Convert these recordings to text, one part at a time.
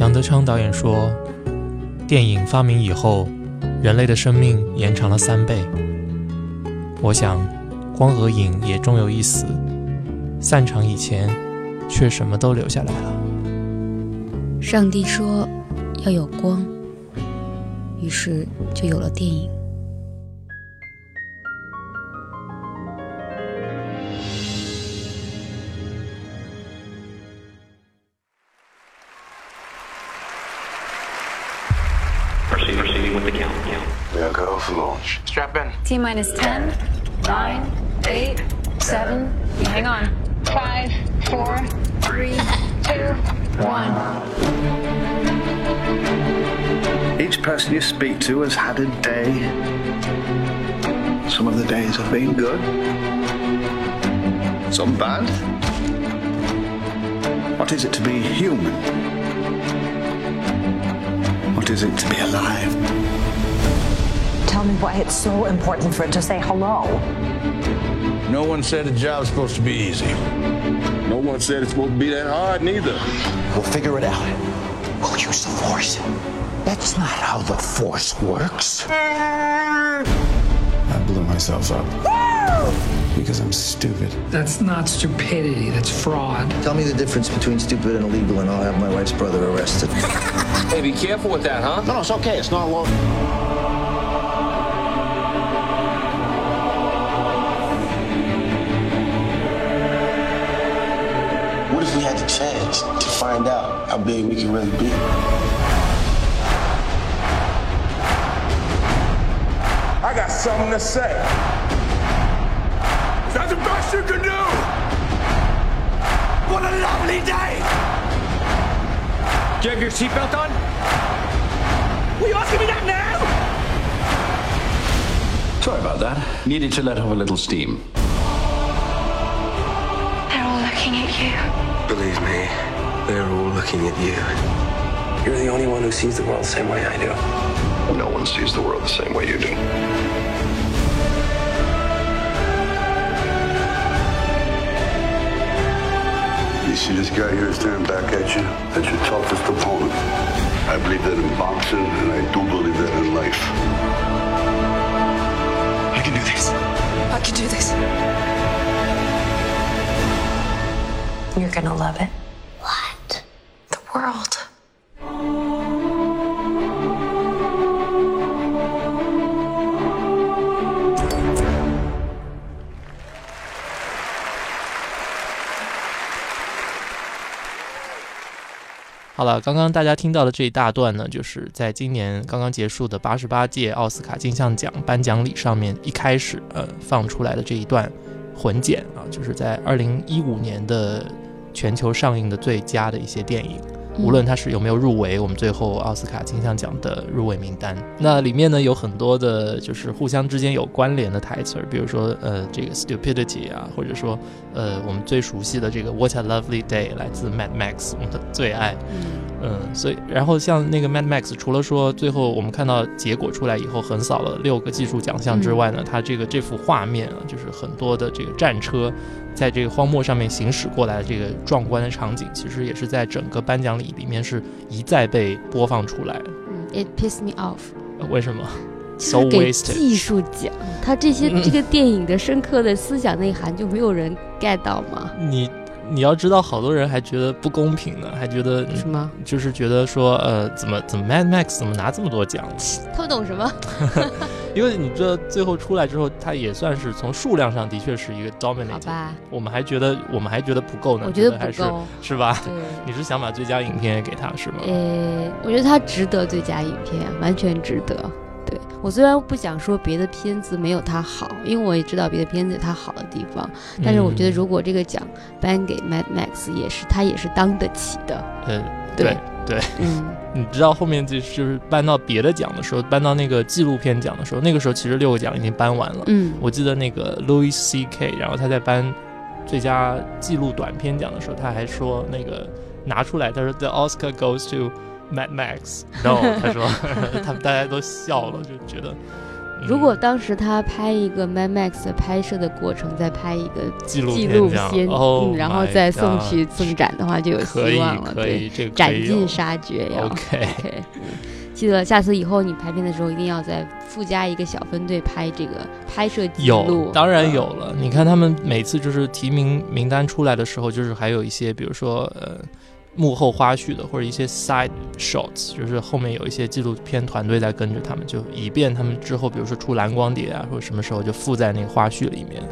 杨德昌导演说，电影发明以后，人类的生命延长了三倍。我想，光和影也终有一死，散场以前，却什么都留下来了。上帝说要有光，于是就有了电影。Minus 10, 9, 8, 7, hang on. 5, 4, 3, 2, 1. Each person you speak to has had a day. Some of the days have been good, some bad. What is it to be human? What is it to be alive? Tell me why it's so important for it to say hello. No one said the job's supposed to be easy. No one said it's supposed to be that hard, neither. We'll figure it out. We'll use the Force. That's not how the Force works. I blew myself up. Because I'm stupid. That's not stupidity, that's fraud. Tell me the difference between stupid and illegal, and I'll have my wife's brother arrested. hey, be careful with that, huh? No, no, it's okay. It's not a the chance to find out how big we can really be. I got something to say. Is that the best you can do? What a lovely day! Do you have your seatbelt on? Will you asking me that now? Sorry about that. Needed to let off a little steam. They're all looking at you. Believe me, they're all looking at you. You're the only one who sees the world the same way I do. No one sees the world the same way you do. You see this guy here staring back at you? That's your toughest opponent. I believe that in boxing, and I do believe that in life. I can do this. I can do this. You're gonna love it. What? The world. 好了，刚刚大家听到的这一大段呢，就是在今年刚刚结束的八十八届奥斯卡金像奖颁奖礼上面一开始呃放出来的这一段混剪啊，就是在二零一五年的。全球上映的最佳的一些电影，无论它是有没有入围我们最后奥斯卡金像奖的入围名单，那里面呢有很多的，就是互相之间有关联的台词，比如说呃这个 stupidity 啊，或者说呃我们最熟悉的这个 What a lovely day 来自 Mad Max 我们的最爱，嗯，所以然后像那个 Mad Max，除了说最后我们看到结果出来以后横扫了六个技术奖项之外呢，它这个这幅画面啊，就是很多的这个战车。在这个荒漠上面行驶过来的这个壮观的场景，其实也是在整个颁奖礼里面是一再被播放出来。嗯，It pissed me off。为什么？So wasted。技术奖，他这些这个电影的深刻的思想内涵就没有人 get 到吗？你。你要知道，好多人还觉得不公平呢，还觉得什么？就是觉得说，呃，怎么怎么 Mad Max 怎么拿这么多奖？他们懂什么？因为你这最后出来之后，它也算是从数量上的确是一个 dominant。好吧。我们还觉得我们还觉得不够呢。我觉得不够，是吧？对。你是想把最佳影片也给他是吗？呃，我觉得他值得最佳影片，完全值得。对我虽然不想说别的片子没有他好，因为我也知道别的片子有他好的地方，但是我觉得如果这个奖颁给 Mad Max，也是他也是当得起的。嗯，对对，嗯，你知道后面就就是搬到别的奖的时候，搬到那个纪录片奖的时候，那个时候其实六个奖已经颁完了。嗯，我记得那个 Louis C K，然后他在颁最佳纪录短片奖的时候，他还说那个拿出来，他说 The Oscar goes to。Mad Max，然后他说 他们大家都笑了，就觉得，如果当时他拍一个 Mad Max 的拍摄的过程，再拍一个纪录片，嗯，然后再送去送展的话，就有希望了。对，这个斩尽杀绝要。OK 记得下次以后你拍片的时候，一定要再附加一个小分队拍这个拍摄记录有，。当然嗯有了。你看他们每次就是提名名单出来的时候，就是还有一些，比如说呃幕后花絮的，或者一些 side shots，就是后面有一些纪录片团队在跟着他们，就以便他们之后，比如说出蓝光碟啊，或者什么时候就附在那个花絮里面。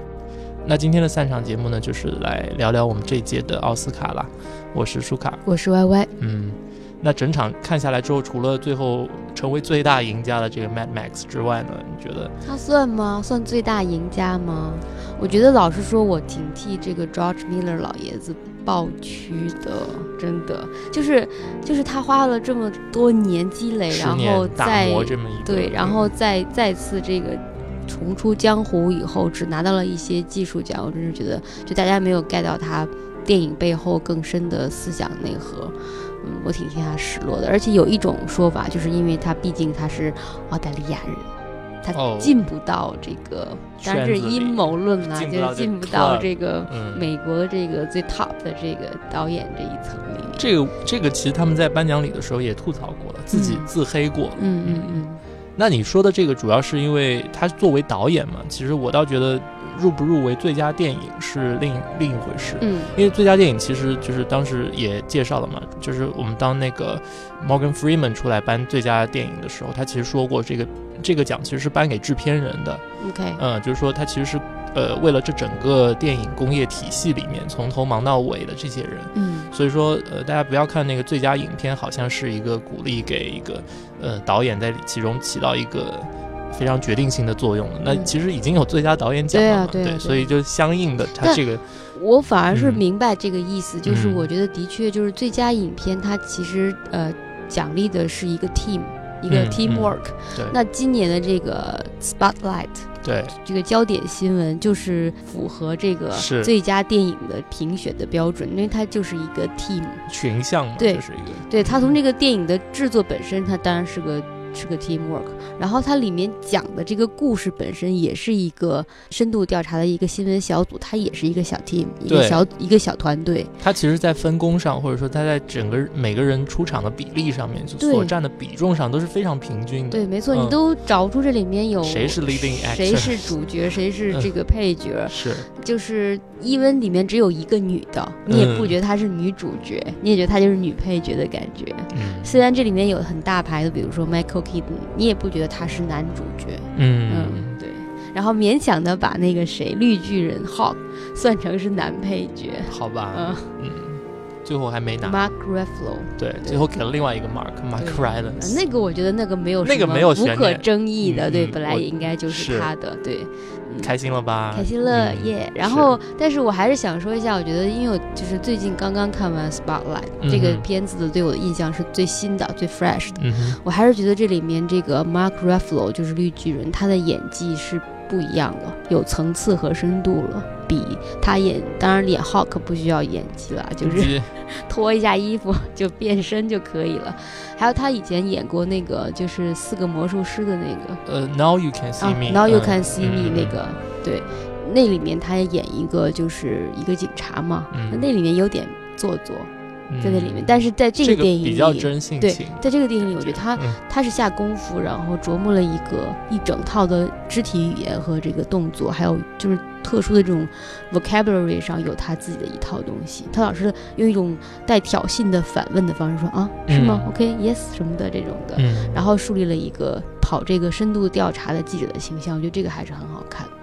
那今天的散场节目呢，就是来聊聊我们这一届的奥斯卡啦。我是舒卡，我是 Y Y，嗯，那整场看下来之后，除了最后成为最大赢家的这个 Mad Max 之外呢，你觉得？他算吗？算最大赢家吗？我觉得老实说，我挺替这个 George Miller 老爷子抱屈的，真的就是就是他花了这么多年积累，然后年打再磨这么一对，然后再再次这个。重出江湖以后，只拿到了一些技术奖，我真是觉得，就大家没有 get 到他电影背后更深的思想内核，嗯，我挺替他失落的。而且有一种说法，就是因为他毕竟他是澳大利亚人，他哦进不到这个，当然这阴谋论啦，进不到这就是进不到这个嗯美国的这个最 top 的这个导演这一层里面。这个这个其实他们在颁奖礼的时候也吐槽过了，自己嗯自黑过了。嗯嗯嗯，那你说的这个主要是因为他作为导演嘛，其实我倒觉得入不入围最佳电影是另另一回事。嗯因为最佳电影其实就是当时也介绍了嘛，就是我们当那个 Morgan Freeman 出来颁最佳电影的时候，他其实说过这个这个奖其实是颁给制片人的。OK，嗯，就是说他其实是呃为了这整个电影工业体系里面从头忙到尾的这些人。嗯所以说，呃，大家不要看那个最佳影片，好像是一个鼓励给一个呃导演在其中起到一个非常决定性的作用了。那嗯。其实已经有最佳导演奖了嘛，对啊对啊对所以就相应的，它这个我反而是嗯。明白这个意思，就是嗯。我觉得的确就是最佳影片，它其实呃奖励的是一个 team，一个嗯 teamwork。对。那今年的这个 spotlight。对。这个焦点新闻就是符合这个最佳电影的评选的标准，因为它就是一个 team。群像嘛，对。这是一个。对，它从这个电影的制作本身，它当然是个是个 teamwork，然后它里面讲的这个故事本身也是一个深度调查的一个新闻小组，它也是一个小 team，一个小一个小团队。它其实，在分工上，或者说它在整个每个人出场的比例上面，就所占的比重上都是非常平均的。对，没错，你嗯都找不出这里面有谁是 leading actor 谁是主角，谁是这个配角。是就是伊温里面只有一个女的，你也不嗯觉得她是女主角，你也觉得她就是女配角的感觉。嗯虽然这里面有很大牌的，比如说 Michael 你也不觉得他是男主角。嗯对。然后勉强的把那个谁绿巨人 Hawk 算成是男配角。好吧，嗯嗯，最后还没拿。Mark Ruffalo。对，最后给了另外一个 Mark Mark 对 Rylance。那个我觉得那个没有什么那个没有无可争议的，对，本来也应该就是是他的，对。开心了吧？开心了嗯耶！然后，但是我还是想说一下，我觉得，因为我就是最近刚刚看完《Spotlight》这个片子的，对我的印象是最新的、最 fresh 的。我还是觉得这里面这个 Mark Ruffalo 就是绿巨人，他的演技是不一样了，有层次和深度了。比他演，当然演 Hawk 不需要演技了，就是脱一下衣服 就变身就可以了。还有他以前演过那个就是四个魔术师的那个，呃，Now you can see 啊 me，，Now you 嗯 can see me 嗯那个，对，那里面他也演一个就是一个警察嘛，嗯那里面有点做作。在那里面嗯，但是在这这个个电影里，比较真性对，在这个电影里，我觉得他、嗯。他是下功夫，然后琢磨了一个一整套的肢体语言和这个动作，还有就是特殊的这种 vocabulary 上有他自己的一套东西。他老是用一种带挑衅的反问的方式说啊，是吗、嗯 o k yes 什么的这种的，嗯。然后树立了一个跑这个深度调查的记者的形象，我觉得这个还是很好看的。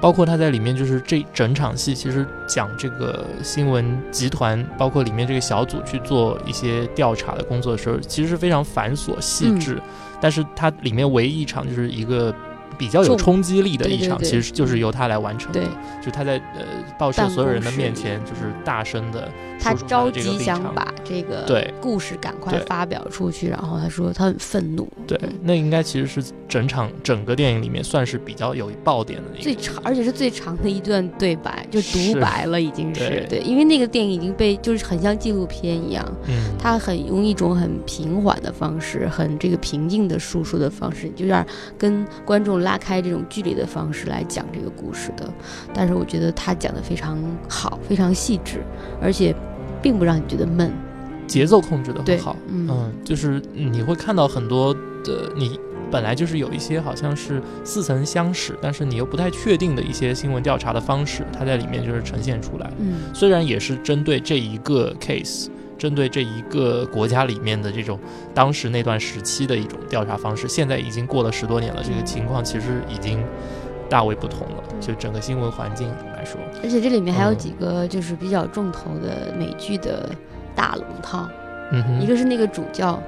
包括他在里面就是这整场戏，其实讲这个新闻集团，包括里面这个小组去做一些调查的工作的时候，其实是非常繁琐细致，嗯但是它里面唯一一场就是一个。比较有冲击力的一场，其实就是由他来完成的。对，就他在呃报社所有人的面前，就是大声的他着急想把这个对。故事赶快发表出去，然后他说他很愤怒，对，那应该其实是整场整个电影里面算是比较有爆点的一个最长，而且是最长的一段对白，就独白了，已经是对。对，因为那个电影已经被就是很像纪录片一样，嗯。他很用一种很平缓的方式，很这个平静的述说的方式，就有点跟观众拉开这种距离的方式来讲这个故事的。但是我觉得他讲的非常好，非常细致，而且并不让你觉得闷，节奏控制的很好。嗯嗯，就是你会看到很多的你。本来就是有一些好像是似曾相识，但是你又不太确定的一些新闻调查的方式，它在里面就是呈现出来。嗯虽然也是针对这一个 case，针对这一个国家里面的这种当时那段时期的一种调查方式，现在已经过了十多年了，这个情况其实已经大为不同了。就整个新闻环境来说，而且这里面还有嗯几个就是比较重头的美剧的大龙套，嗯哼一个是那个主教。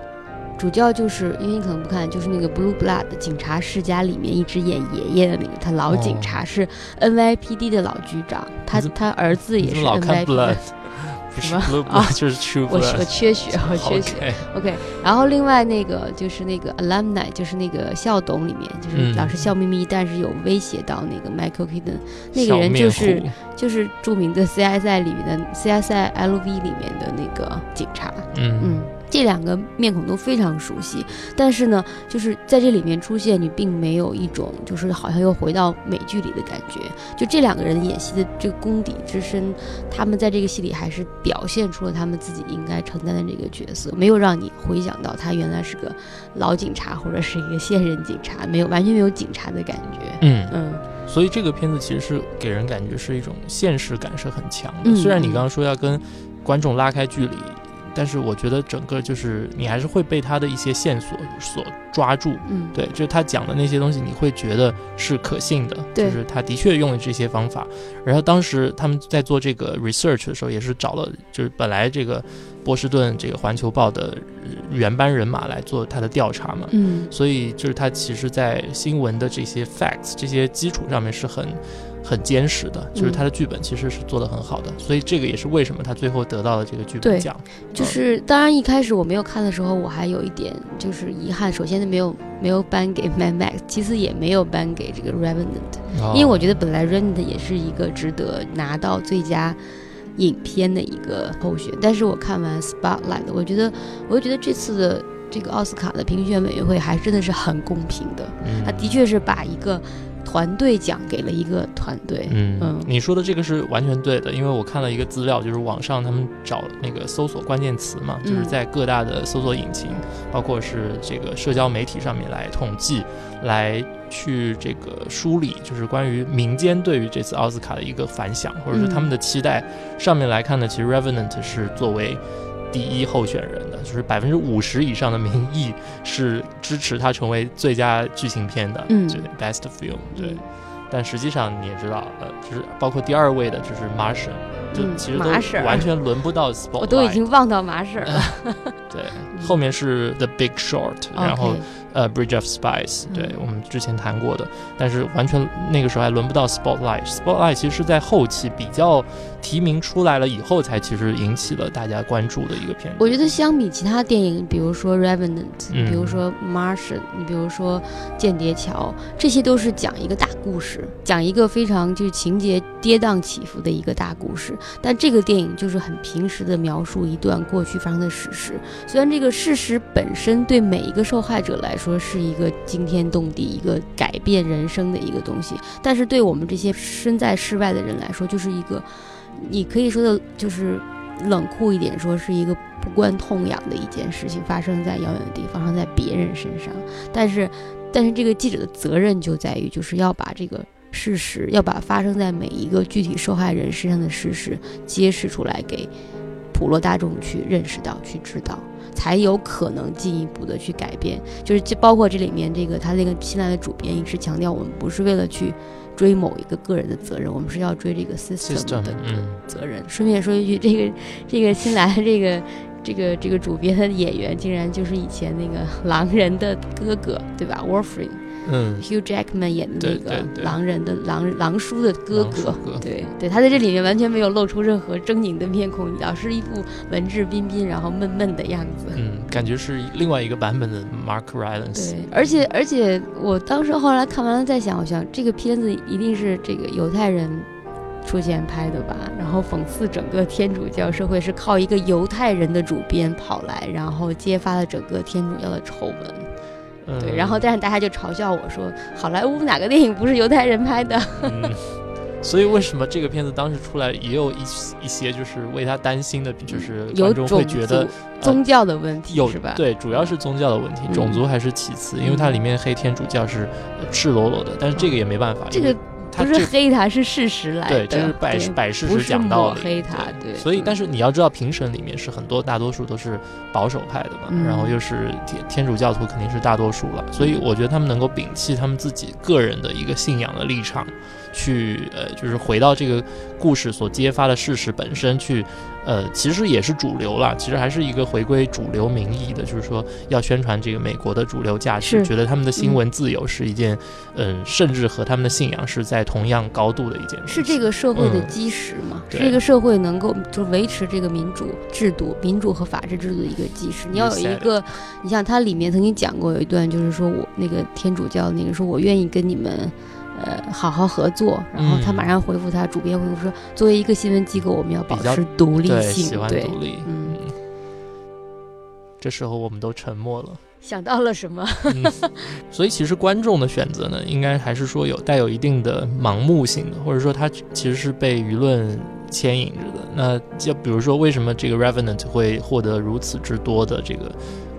主教就是因为你可能不看，就是那个《Blue Blood》警察世家里面一直演爷爷的那个，他老警察是 NYPD 的老局长，他他儿子也是 NYPD。不是什么啊 就是 True 我 Blood。我缺血，我缺血。OK 然后另外那个就是那个 alumni，就是那个校董里面，就是嗯老是笑眯眯，但是有威胁到那个 Michael Keaton，那个人就是就是著名的 CSI 里面的 CSI LV 里面的那个警察。嗯嗯，这两个面孔都非常熟悉，但是呢，就是在这里面出现，你并没有一种就是好像又回到美剧里的感觉。就这两个人演戏的这个功底之深，他们在这个戏里还是表现出了他们自己应该承担的这个角色，没有让你回想到他原来是个老警察或者是一个现任警察，没有完全没有警察的感觉。嗯嗯所以这个片子其实是给人感觉是一种现实感是很强的。嗯虽然你嗯刚刚说要跟观众拉开距离，但是我觉得整个就是你还是会被他的一些线索所抓住。嗯，对，就是他讲的那些东西，你会觉得是可信的，对就是他的确用了这些方法。然后当时他们在做这个 research 的时候，也是找了就是本来这个波士顿这个环球报的原班人马来做他的调查嘛。嗯所以就是他其实，在新闻的这些 facts 这些基础上面是很很坚实的，就是他的剧本其实是做得很好的，所以这个也是为什么他最后得到了这个剧本奖。就是当然一开始我没有看的时候，我还有一点就是遗憾。首先呢，没有没有颁给 Mad Max，其次也没有颁给这个 Revenant，、哦因为我觉得本来 Revenant 也是一个值得拿到最佳影片的一个候选。但是我看完 Spotlight，我觉得我就觉得这次的这个奥斯卡的评选委员会还真的是很公平的，嗯他的确是把一个团队奖给了一个团队。嗯嗯你说的这个是完全对的，因为我看了一个资料，就是网上他们找那个搜索关键词嘛，就是嗯在各大的搜索引擎，包括是这个社交媒体上面来统计，来去这个梳理，就是关于民间对于这次奥斯卡的一个反响，或者是他们的期待。上面来看呢，其实《Revenant》是作为第一候选人的，就是百分之五十以上的民意是支持他成为最佳剧情片的，嗯对 Best Film，对。但实际上你也知道，呃，就是包括第二位的就是 Martian，就嗯其实都完全轮不到 Spotlight。我都已经忘到马婶儿了。对，后面是 The Big Short，然后呃 Bridge of Spies，对嗯我们之前谈过的，但是完全那个时候还轮不到 Spotlight。Spotlight 其实是在后期比较提名出来了以后，才其实引起了大家关注的一个片子。我觉得相比其他电影，比如说《Revenant》，嗯比如说《Martian》，你比如说《间谍桥》，这些都是讲一个大故事，讲一个非常就是情节跌宕起伏的一个大故事。但这个电影就是很平实的描述一段过去发生的史实。虽然这个事实本身对每一个受害者来说说是一个惊天动地、一个改变人生的一个东西，但是对我们这些身在世外的人来说，就是一个你可以说的，就是冷酷一点说，是一个不关痛痒的一件事情，发生在遥远的地方，发生在别人身上。但是，但是这个记者的责任就在于，就是要把这个事实，要把发生在每一个具体受害人身上的事实揭示出来，给普罗大众去认识到、去知道。才有可能进一步的去改变，就是这包括这里面这个他那个新来的主编一直强调，我们不是为了去追某一个个人的责任，我们是要追这个 system 的嗯责任。顺便说一句，这个这个新来的这个这个这个主编的演员，竟然就是以前那个狼人的哥哥，对吧？Warframe。嗯 Hugh Jackman 演的那个狼人的狼狼叔的哥哥，哥对对，他在这里面完全没有露出任何狰狞的面孔，老是一副文质彬彬，然后闷闷的样子。嗯，感觉是另外一个版本的 Mark Rylance。对，而且而且我当时后来看完了，再想，我想这个片子一定是这个犹太人出钱拍的吧，然后讽刺整个天主教社会是靠一个犹太人的主编跑来，然后揭发了整个天主教的丑闻。对，然后但是大家就嘲笑我说，好莱坞哪个电影不是犹太人拍的？嗯，所以为什么这个片子当时出来也有一一些就是为他担心的，就是观众会觉得宗教的问题有是吧？对，主要是宗教的问题，种族还是其次，因为它里面黑天主教是赤裸裸的，但是这个也没办法，这个。不是黑他，是事实来的。对，这是摆摆事实讲道理。黑他，对。所以，但是你要知道，评审里面是很多大多数都是保守派的嘛，然后又是天天主教徒，肯定是大多数了。所以，我觉得他们能够摒弃他们自己个人的一个信仰的立场，去呃，就是回到这个故事所揭发的事实本身去。呃，其实也是主流了，其实还是一个回归主流民意的，就是说要宣传这个美国的主流价值，觉得他们的新闻自由是一件，嗯，甚至和他们的信仰是在同样高度的一件事。是这个社会的基石嘛？是这个社会能够就维持这个民主制度、民主和法治制度的一个基石。你要有一个，你像它里面曾经讲过有一段，就是说我那个天主教那个说，我愿意跟你们。呃，好好合作，然后他马上回复他，主编回复说，作为一个新闻机构，我们要保持独立性，喜欢独立。嗯，这时候我们都沉默了，想到了什么？所以其实观众的选择呢，应该还是说有带有一定的盲目性的，或者说他其实是被舆论牵引着的。那就比如说，为什么这个《Revenant》会获得如此之多的这个？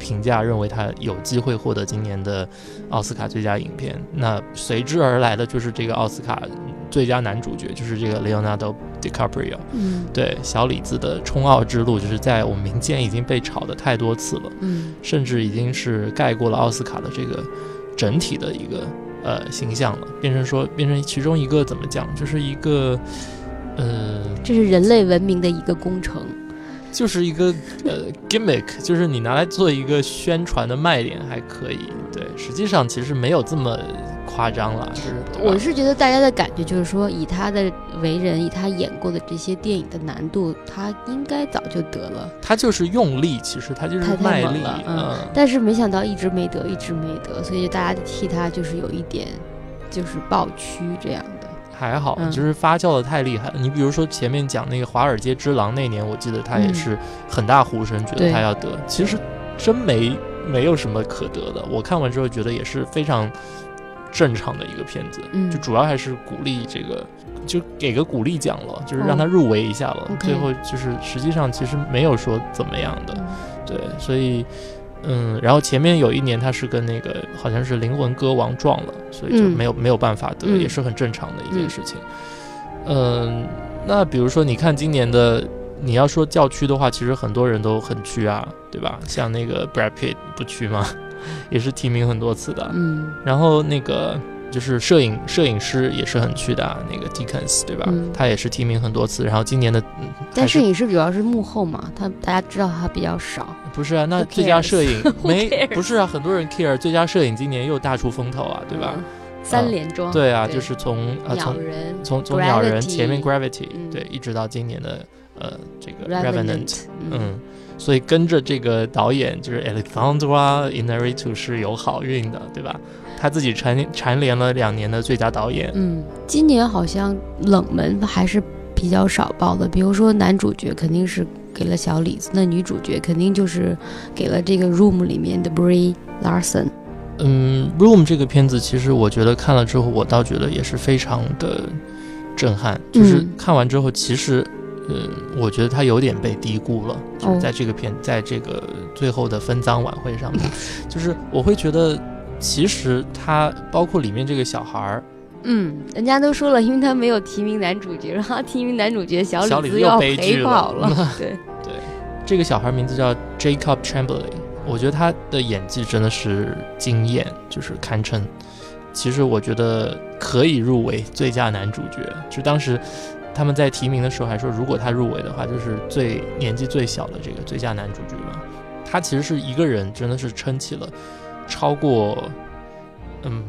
评价认为他有机会获得今年的奥斯卡最佳影片，那随之而来的就是这个奥斯卡最佳男主角，就是这个 Leonardo DiCaprio。嗯，对，小李子的冲奥之路，就是在我们民间已经被炒的太多次了，嗯，甚至已经是盖过了奥斯卡的这个整体的一个呃形象了，变成说变成其中一个怎么讲，就是一个呃，这是人类文明的一个工程。就是一个呃 gimmick，就是你拿来做一个宣传的卖点还可以，对，实际上其实没有这么夸张了。就是我是觉得大家的感觉就是说，以他的为人，以他演过的这些电影的难度，他应该早就得了。他就是用力，其实他就是卖力，嗯。但是没想到一直没得，一直没得，所以大家替他就是有一点就是抱屈这样的。还好，就是发酵的太厉害了。你比如说前面讲那个《华尔街之狼》那年，我记得他也是很大呼声，觉得他要得。其实真没没有什么可得的。我看完之后觉得也是非常正常的一个片子，就主要还是鼓励这个，就给个鼓励奖了，就是让他入围一下了。最后就是实际上其实没有说怎么样的，对，所以。嗯，然后前面有一年他是跟那个好像是灵魂歌王撞了，所以就没有没有办法得，也是很正常的一件事情。嗯，那比如说你看今年的，你要说叫屈的话，其实很多人都很屈啊，对吧？像那个 Brad Pitt 不屈吗？也是提名很多次的。嗯，然后那个。就是摄影摄影师也是很去的，那个 Dickens 对吧？他也是提名很多次。然后今年的，但摄影师主要是幕后嘛，他大家知道他比较少。不是啊，那最佳摄影没不是啊，很多人 care 最佳摄影今年又大出风头啊，对吧？三连装。对啊，就是从呃从从从鸟人前面 Gravity 对，一直到今年的呃这个 Revenant，嗯，所以跟着这个导演就是 Alexandra Inarritu 是有好运的，对吧？他自己蝉蝉联了两年的最佳导演。嗯，今年好像冷门还是比较少报的，比如说男主角肯定是给了小李子，那女主角肯定就是给了这个《Room》里面的 Brie Larson。嗯，《Room》这个片子其实我觉得看了之后，我倒觉得也是非常的震撼。就是看完之后，其实，嗯，我觉得他有点被低估了，就是在这个片，在这个最后的分赃晚会上面，就是我会觉得。其实他包括里面这个小孩儿，嗯，人家都说了，因为他没有提名男主角，然后提名男主角小李子要陪跑了。对对，这个小孩名字叫 Jacob Chamberlain，我觉得他的演技真的是惊艳，就是堪称。其实我觉得可以入围最佳男主角。就当时他们在提名的时候还说，如果他入围的话，就是最年纪最小的这个最佳男主角嘛。他其实是一个人，真的是撑起了。超过，嗯，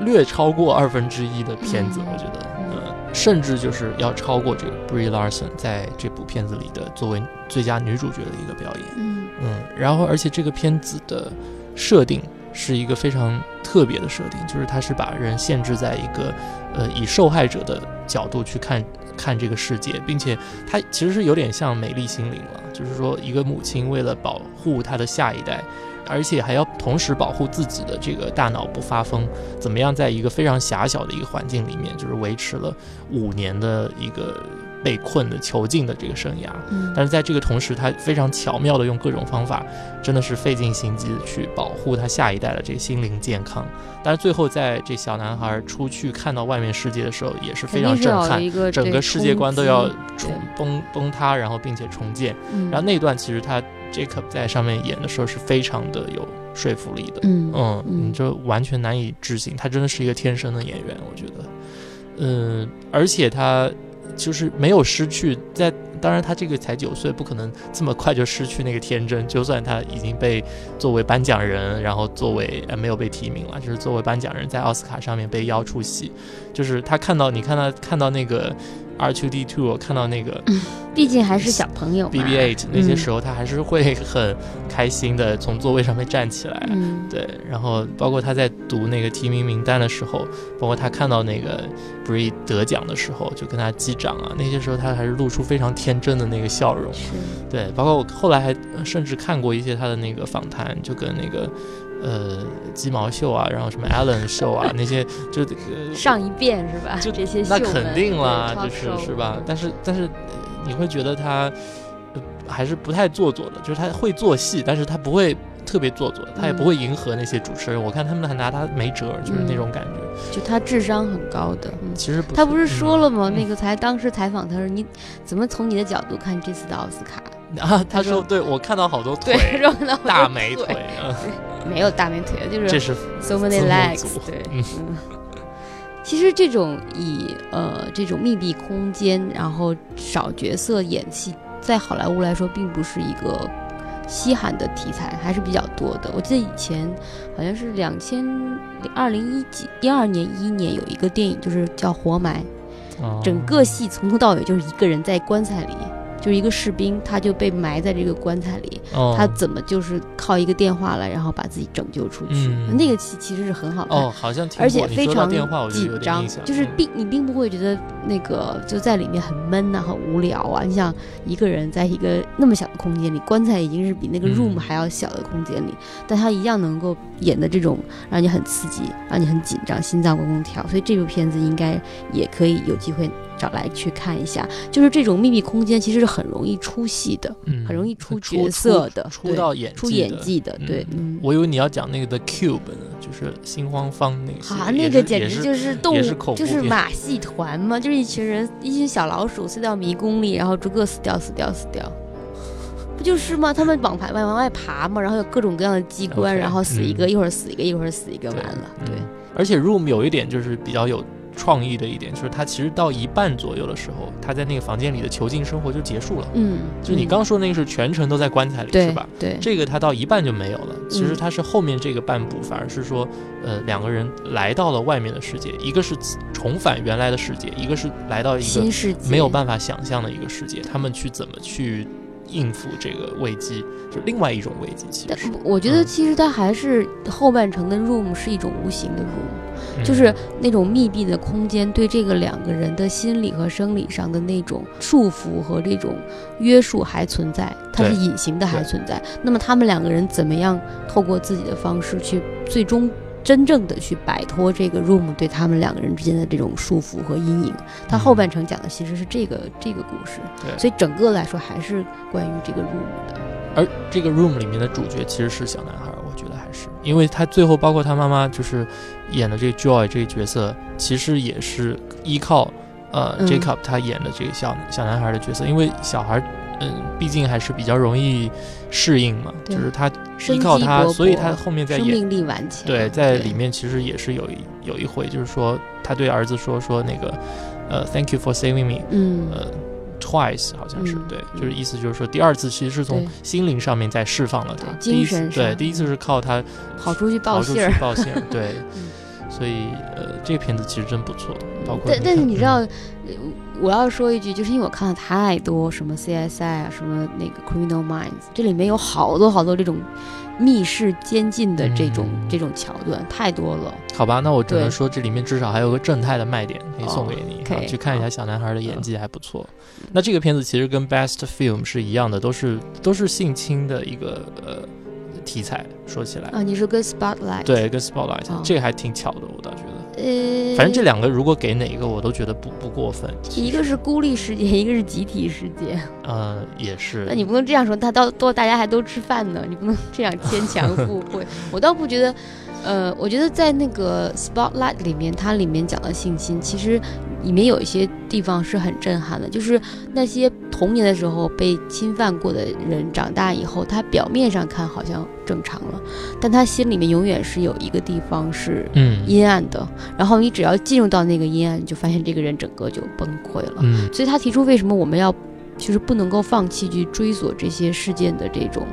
略超过二分之一的片子，我觉得，呃，甚至就是要超过这个 Brie Larson 在这部片子里的作为最佳女主角的一个表演，嗯嗯，然后而且这个片子的设定是一个非常特别的设定，就是它是把人限制在一个，呃，以受害者的角度去看看这个世界，并且它其实是有点像《美丽心灵》了，就是说一个母亲为了保护她的下一代。而且还要同时保护自己的这个大脑不发疯，怎么样在一个非常狭小的一个环境里面，就是维持了五年的一个。被困的囚禁的这个生涯，嗯但是在这个同时，他非常巧妙的用各种方法，真的是费尽心机去保护他下一代的这个心灵健康。但是最后，在这小男孩出去看到外面世界的时候，也是非常震撼，整个世界观都要重崩崩塌，然后并且重建。嗯、然后那段其实他 Jacob 在上面演的时候是非常的有说服力的，嗯嗯，你就完全难以置信，他真的是一个天生的演员，我觉得，嗯，而且他。就是没有失去，在当然他这个才九岁，不可能这么快就失去那个天真。就算他已经被作为颁奖人，然后作为呃没有被提名了，就是作为颁奖人在奥斯卡上面被邀出席，就是他看到你看到看到那个 R two D two，看到那个，嗯、毕竟还是小朋友 B B eight 那些时候，他还是会很开心的从座位上面站起来，嗯、对，然后包括他在读那个提名名单的时候，包括他看到那个 Bree 得奖的时候，就跟他击掌啊，那些时候他还是露出非常天真的那个笑容，对，包括我后来还甚至看过一些他的那个访谈，就跟那个。呃，鸡毛秀啊，然后什么 Allen 秀啊，那些 就、呃、上一遍是吧？就这些那肯定啦，就是是吧？但是但是你会觉得他、呃、还是不太做作的，就是他会做戏，但是他不会特别做作，他也不会迎合那些主持人。嗯、我看他们还拿他没辙，就是那种感觉。嗯、就他智商很高的，嗯、其实不他不是说了吗？嗯、那个才当时采访他说，你怎么从你的角度看这次的奥斯卡？啊，他说，对我看到好多腿，大美腿，嗯、没有大美腿，就是这是 so many legs，对，嗯。其实这种以呃这种密闭空间，然后少角色演戏，在好莱坞来说，并不是一个稀罕的题材，还是比较多的。我记得以前好像是两千二零一几一二年一一年有一个电影，就是叫《活埋》，哦、整个戏从头到尾就是一个人在棺材里。就是一个士兵，他就被埋在这个棺材里，哦、他怎么就是靠一个电话来，然后把自己拯救出去？嗯、那个其其实是很好看，哦，好像而且非常紧张，就是并你并不会觉得那个就在里面很闷呐、啊、很无聊啊。你想一个人在一个那么小的空间里，棺材已经是比那个 room 还要小的空间里，嗯、但他一样能够演的这种让你很刺激，让你很紧张，心脏嗡嗡跳。所以这部片子应该也可以有机会。找来去看一下，就是这种秘密空间其实是很容易出戏的，嗯、很容易出角色的，出到演出演技的，对。嗯，我以为你要讲那个 The Cube 呢，就是新荒方那个。啊，那个简直就是动物，是就是马戏团嘛，就是一群人，一群小老鼠塞到迷宫里，然后逐个死掉，死掉，死掉。不就是吗？他们往排往往外爬嘛，然后有各种各样的机关，okay, 然后死一个，嗯、一会儿死一个，一会儿死一个，完了。对。而且 Room 有一点就是比较有。创意的一点就是，他其实到一半左右的时候，他在那个房间里的囚禁生活就结束了。嗯，就你刚说那个是全程都在棺材里，是吧？对，这个他到一半就没有了。其实他是后面这个半部，反而是说，呃，两个人来到了外面的世界，一个是重返原来的世界，一个是来到一个没有办法想象的一个世界。他们去怎么去应付这个危机，就另外一种危机。其实，我觉得其实它还是后半程的 room 是一种无形的 room。就是那种密闭的空间，对这个两个人的心理和生理上的那种束缚和这种约束还存在，它是隐形的还存在。那么他们两个人怎么样透过自己的方式去最终真正的去摆脱这个 room 对他们两个人之间的这种束缚和阴影？他后半程讲的其实是这个这个故事，所以整个来说还是关于这个 room 的。而这个 room 里面的主角其实是小男孩，我觉得还是，因为他最后包括他妈妈就是演的这个 Joy 这个角色，其实也是依靠呃、嗯、Jacob 他演的这个小小男孩的角色，因为小孩嗯毕竟还是比较容易适应嘛，就是他依靠他，所以他后面在演生命力顽强。对，在里面其实也是有一有一回，就是说他对儿子说说那个呃 Thank you for saving me，嗯。呃。Twice 好像是、嗯、对，就是意思就是说，第二次其实是从心灵上面在释放了他，精神对，第一次是靠他跑出去报信儿，报信儿，对，所以呃，这个片子其实真不错，包括但但是你知道，嗯、我要说一句，就是因为我看了太多什么 CSI 啊，什么那个 Criminal Minds，这里面有好多好多这种。密室监禁的这种、嗯、这种桥段太多了，好吧，那我只能说这里面至少还有个正太的卖点可以送给你，哦、去看一下小男孩的演技还不错。那这个片子其实跟 Best Film 是一样的，都是都是性侵的一个呃题材，说起来。啊，你说跟 Spotlight 对，跟 Spotlight、哦。这个还挺巧的，我倒觉得。呃，反正这两个如果给哪一个，我都觉得不不过分。一个是孤立世界，一个是集体世界。呃，也是。那你不能这样说，他到都大家还都吃饭呢，你不能这样牵强 附会。我倒不觉得，呃，我觉得在那个 Spotlight 里面，它里面讲的性侵，其实里面有一些地方是很震撼的，就是那些童年的时候被侵犯过的人，长大以后，他表面上看好像正常了，但他心里面永远是有一个地方是嗯阴暗的。然后你只要进入到那个阴暗，你就发现这个人整个就崩溃了。嗯所以他提出为什么我们要就是不能够放弃去追索这些事件的这种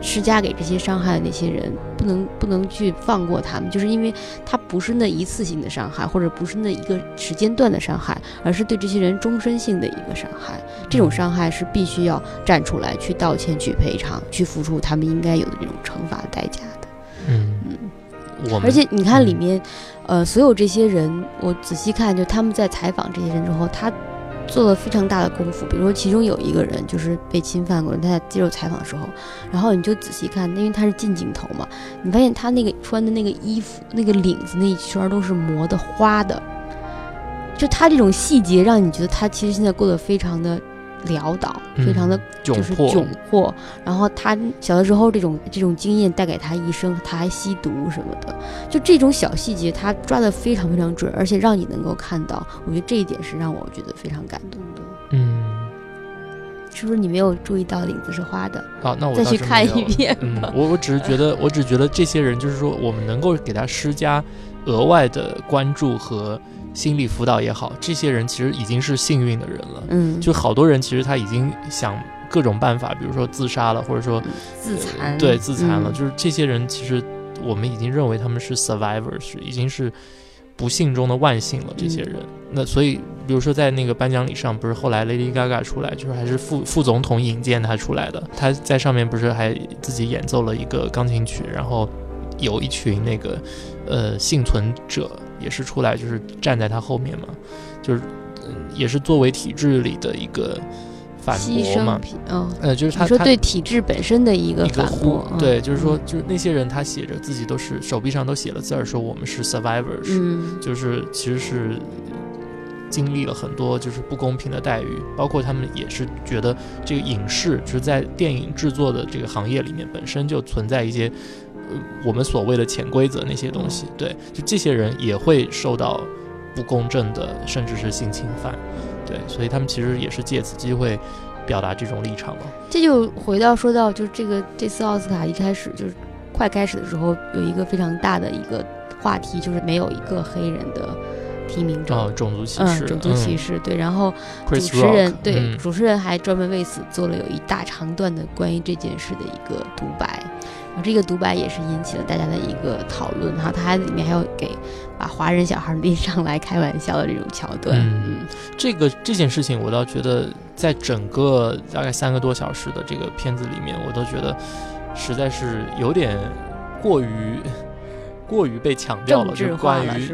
施加给这些伤害的那些人，不能不能去放过他们，就是因为他不是那一次性的伤害，或者不是那一个时间段的伤害，而是对这些人终身性的一个伤害。这种伤害是必须要站出来去道歉、去赔偿、去付出他们应该有的这种惩罚代价的。嗯嗯而且你看里面，呃，所有这些人，我仔细看，就他们在采访这些人之后，他做了非常大的功夫。比如说，其中有一个人就是被侵犯过，他在接受采访的时候，然后你就仔细看，因为他是近镜头嘛，你发现他那个穿的那个衣服、那个领子那一圈都是磨的花的，就他这种细节，让你觉得他其实现在过得非常的潦倒，非常的嗯就是窘迫。然后他小的时候这种这种经验带给他一生，他还吸毒什么的，就这种小细节他抓的非常非常准，而且让你能够看到，我觉得这一点是让我觉得非常感动的。嗯，是不是你没有注意到领子是花的？好，那我再去看一遍嗯，我我只是觉得，我只觉得这些人就是说，我们能够给他施加额外的关注和心理辅导也好，这些人其实已经是幸运的人了。嗯就好多人其实他已经想各种办法，比如说自杀了，或者说自残对自残了。嗯就是这些人其实我们已经认为他们是 survivors，已经是不幸中的万幸了。这些人，那所以比如说在那个颁奖礼上，不是后来 Lady Gaga 出来，就是还是副副总统引荐他出来的，他在上面不是还自己演奏了一个钢琴曲，然后有一群那个呃幸存者也是出来，就是站在他后面嘛，就是、呃也是作为体制里的一个反驳嘛。品，嗯，呃，就是他说对体制本身的一个反驳，嗯对，就是说，就是那些人他写着自己都是手臂上都写了字儿，说我们是 survivors，、嗯就是其实是经历了很多就是不公平的待遇，包括他们也是觉得这个影视就是在电影制作的这个行业里面本身就存在一些呃我们所谓的潜规则那些东西，对，就这些人也会受到不公正的甚至是性侵犯，对，所以他们其实也是借此机会表达这种立场了。这就回到说到，就是这个这次奥斯卡一开始就是快开始的时候，有一个非常大的一个话题，就是没有一个黑人的提名者，哦种族歧视。嗯，种族歧视，对。然后主持人 Rock，对、嗯主持人还专门为此做了有一大长段的关于这件事的一个独白，然后这个独白也是引起了大家的一个讨论，然后它还里面还有给把华人小孩拎上来开玩笑的这种桥段，嗯，这个这件事情，我倒觉得在整个大概三个多小时的这个片子里面，我都觉得实在是有点过于过于被强调了，就化关于？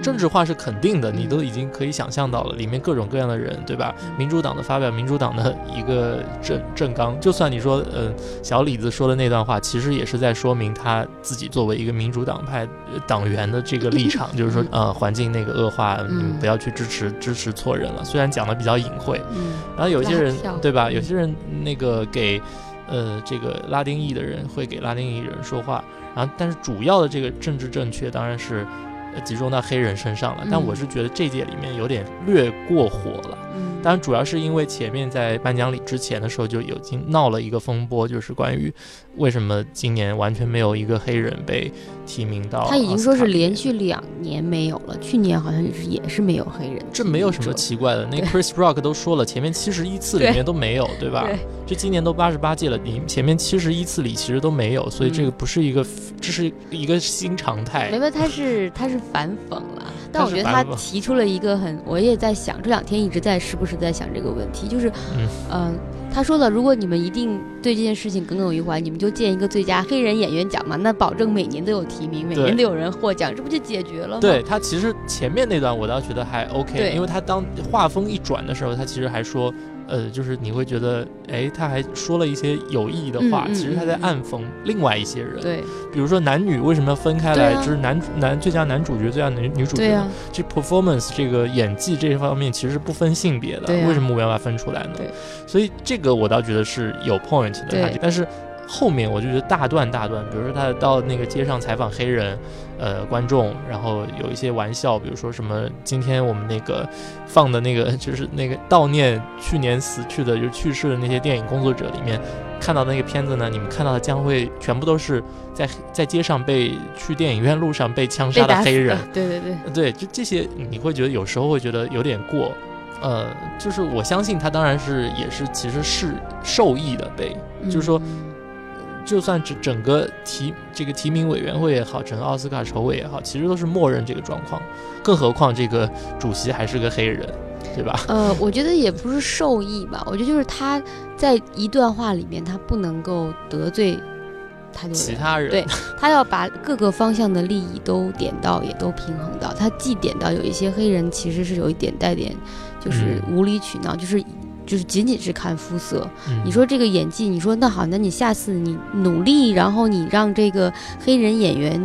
政治化是肯定的，你都已经可以想象到了，里面各种各样的人，对吧？民主党的发表民主党的一个政政纲，就算你说，嗯，小李子说的那段话，其实也是在说明他自己作为一个民主党派呃党员的这个立场，就是说，呃，环境那个恶化，你们不要去支持支持错人了。虽然讲的比较隐晦，嗯，然后有些人对吧？有些人那个给呃这个拉丁裔的人会给拉丁裔人说话，然后但是主要的这个政治正确当然是呃集中到黑人身上了。但嗯我是觉得这届里面有点略过火了。嗯当然，主要是因为前面在颁奖礼之前的时候就已经闹了一个风波，就是关于为什么今年完全没有一个黑人被提名到。他已经说是连。续两年没有了，去年好像也是也是没有黑人，这没有什么奇怪的，那对 Chris Rock 都说了，前面七十一次里面都没有，对吧？对这今年都八十八届了，你前面七十一次里其实都没有，所以这个不是一个，这是一个新常态。没有，他是他是反讽了，但我觉得他提出了一个很，我也在想，这两天一直在时不时在想这个问题，就是，嗯嗯、他说了，如果你们一定对这件事情耿耿于怀，你们就建一个最佳黑人演员奖嘛，那保证每年都有提名，每年都有人获奖，这不就解决了吗？对他其实前面那段我倒觉得还 OK，对因为他当画风一转的时候，他其实还说，呃，就是你会觉得，哎，他还说了一些有意义的话，嗯嗯其实他在嗯暗讽另外一些人。对，比如说男女为什么要分开来，啊。就是男男最佳男主角、最佳女女主角这 performance 这个演技这方面其实是不分性别的，啊为什么我们要把它分出来呢？对，所以这个我倒觉得是有 point 的，但是后面我就觉得大段大段，比如说他到那个街上采访黑人，呃，观众，然后有一些玩笑，比如说什么今天我们那个放的那个 就是那个悼念去年死去的就去世的那些电影工作者里面。看到的那个片子呢，你们看到的将会全部都是在在街上被去电影院路上被枪杀的黑人，对对对，对，就这些你会觉得有时候会觉得有点过，呃，就是我相信他当然是也是其实是受益的被，就是说，就算整整个提这个提名委员会也好，整个奥斯卡筹委也好，其实都是默认这个状况，更何况这个主席还是个黑人，对吧？呃，我觉得也不是受益吧，我觉得就是他在一段话里面，他不能够得罪太多，其他人对他要把各个方向的利益都点到，也都平衡到。他既点到有一些黑人其实是有一点带点，就是无理取闹，就是。就是仅仅是看肤色，嗯你说这个演技，你说那好，那你下次你努力，然后你让这个黑人演员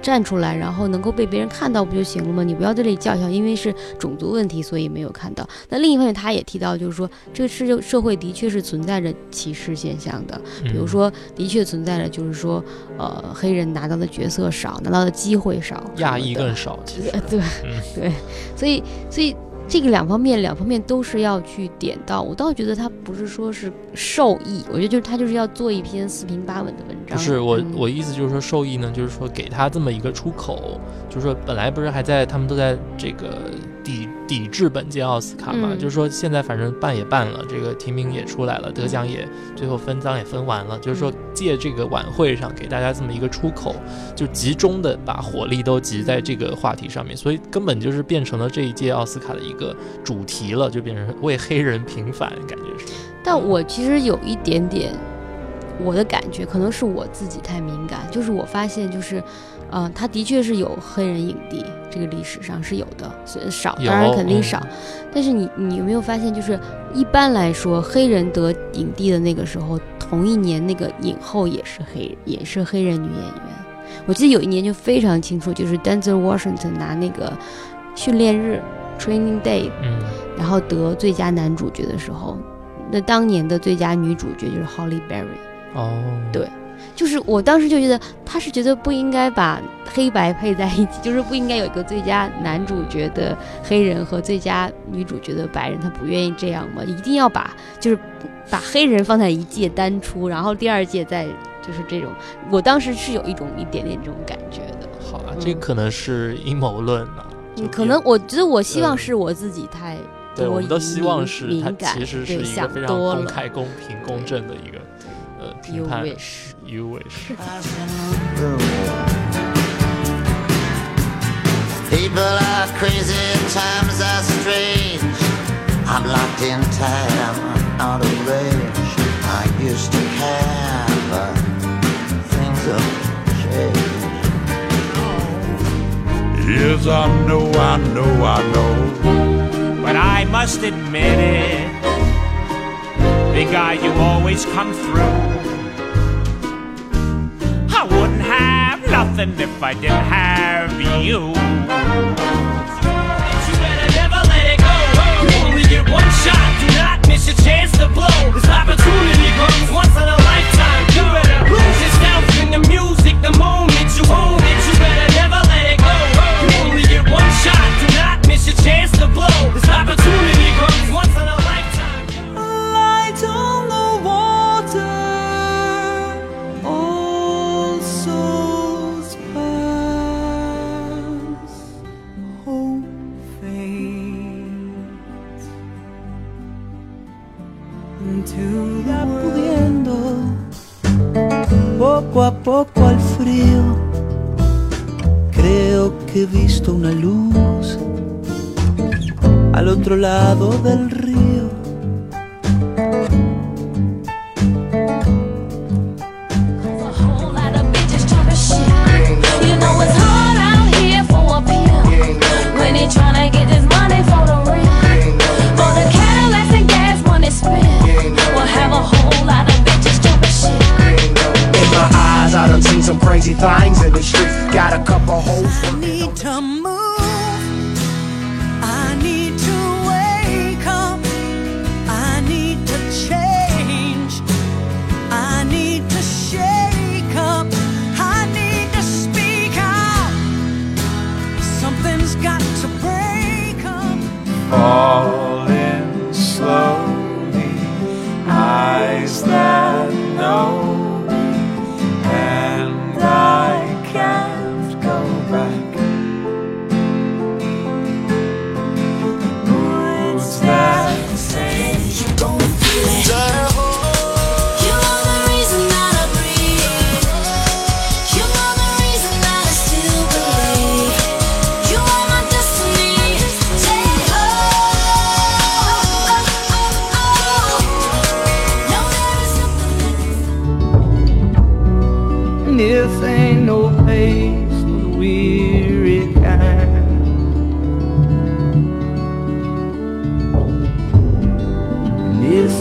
站出来，然后能够被别人看到不就行了吗？你不要在这里叫嚣，因为是种族问题，所以没有看到。那另一方面，他也提到，就是说这个社社会的确是存在着歧视现象的，比如说的确存在着，就是说呃黑人拿到的角色少，拿到的机会少，亚裔更少，其 实呃对对，所以所以。这个两方面，两方面都是要去点到。我倒觉得他不是说是受益，我觉得就是他就是要做一篇四平八稳的文章。不是我嗯我意思就是说受益呢，就是说给他这么一个出口，就是说本来不是还在他们都在这个抵抵制本届奥斯卡嘛，嗯就是说现在反正办也办了，这个提名也出来了，得奖也最后分赃也分完了，就是说借这个晚会上给大家这么一个出口，就集中的把火力都集在这个话题上面，所以根本就是变成了这一届奥斯卡的一个主题了，就变成为黑人平反，感觉是。但我其实有一点点我的感觉，可能是我自己太敏感，就是我发现就是。嗯、呃，他的确是有黑人影帝，这个历史上是有的，所以少当然肯定少。嗯、但是你你有没有发现，就是一般来说，黑人得影帝的那个时候，同一年那个影后也是黑，也是黑人女演员。我记得有一年就非常清楚，就是 Denzel Washington 拿那个训练日 Training Day，嗯，然后得最佳男主角的时候，那当年的最佳女主角就是 Holly Berry。哦，对。就是我当时就觉得他是觉得不应该把黑白配在一起，就是不应该有一个最佳男主角的黑人和最佳女主角的白人，他不愿意这样嘛，一定要把就是把黑人放在一届单出，然后第二届再就是这种，我当时是有一种一点点这种感觉的。好啊，这可能是阴谋论了。嗯，可能我觉得我希望是我自己太对，我们都希望是其实是一个非常公开、公平、公正的一个呃评判。You wish. People are crazy, times are strange. I'm locked in tight, I'm out of range. I used to care, but things have changed. Yes, I know, I know, I know. But I must admit it. Big guy, you always come through. Nothing if I didn't have you. You better never let it go. You only get one shot. Do not miss your chance to blow. This opportunity comes once in a lifetime. You better lose yourself in the music the moment you own it. You better never let it go. You only get one shot. Do not miss your chance to blow. This opportunity comes once in a lifetime. Poco al frío. Creo que he visto una luz al otro lado del río.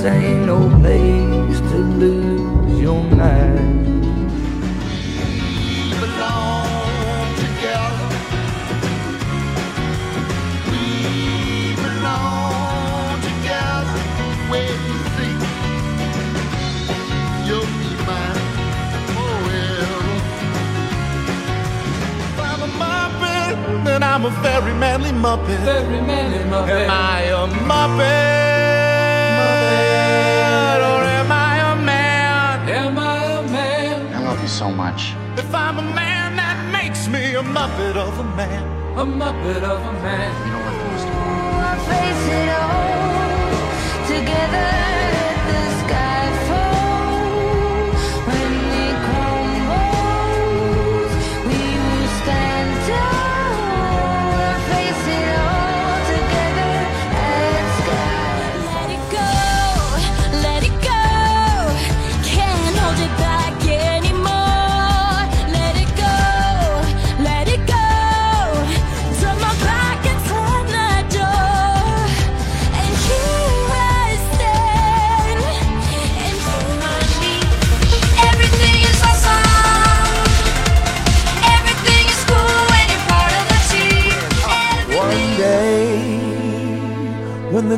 This ain't no place to lose your mind. belong together. We belong together. Where you think you'll be mine forever. If I'm a muppet, then I'm a very manly muppet. Very manly muppet. Am I a muppet? So much. If I'm a man, that makes me a muppet of a man. A muppet of a man. You know what most I face it all together.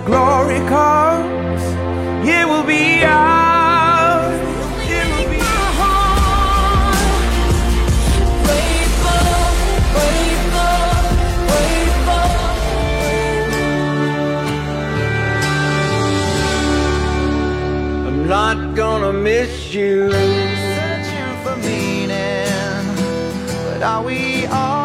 Glory comes, it will be ours. It will be I'm not gonna miss you. Searching for meaning, but are we all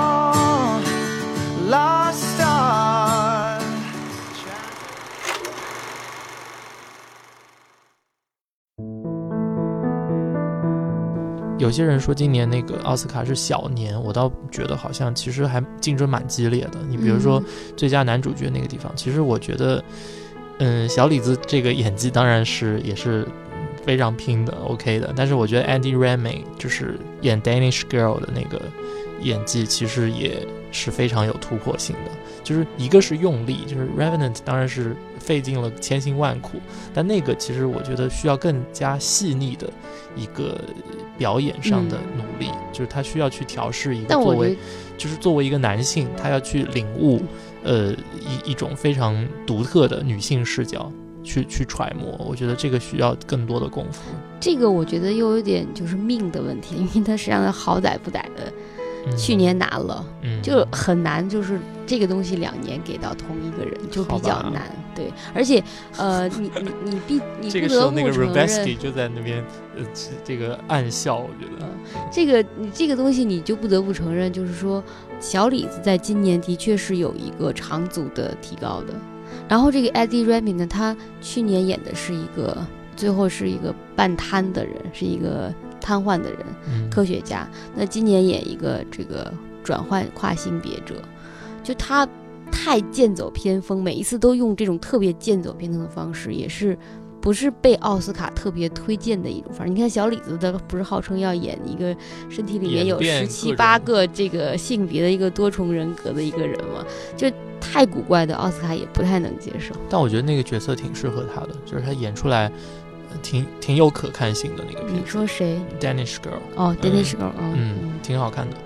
有些人说今年那个奥斯卡是小年，我倒觉得好像其实还竞争蛮激烈的。你比如说嗯最佳男主角那个地方，其实我觉得，嗯，小李子这个演技当然是也是非常拼的，OK 的。但是我觉得 Andy Raimi 就是演 Danish Girl 的那个演技，其实也是非常有突破性的。就是一个是用力，就是 Revenant 当然是费尽了千辛万苦，但那个其实我觉得需要更加细腻的一个表演上的努力，就是他需要去调试一个作为就是作为一个男性，他要去领悟，呃，一一种非常独特的女性视角。去去揣摩，我觉得这个需要更多的功夫。这个我觉得又有点就是命的问题，因为他实际上好歹不歹的，去年拿了，嗯就很难，就是这个东西两年给到同一个人就比较难。对，而且呃，你你你必 你不得不个时候那个承认，就在那边，呃，这这个暗笑，我觉得。这个你这个东西你就不得不承认，就是说小李子在今年的确是有一个长足的提高的。然后这个 Eddie Remy 呢，他去年演的是一个最后是一个半瘫的人，是一个瘫痪的人，嗯科学家。那今年演一个这个转换跨性别者，就他太剑走偏锋，每一次都用这种特别剑走偏锋的方式，也是不是被奥斯卡特别推荐的一种方式。你看小李子的不是号称要演一个身体里面有十七八个这个性别的一个多重人格的一个人吗，就太古怪的，奥斯卡也不太能接受。但我觉得那个角色挺适合他的，就是他演出来，挺挺有可看性的那个片你子。说谁？Danish Girl，哦，Danish Girl，嗯嗯，挺好看的，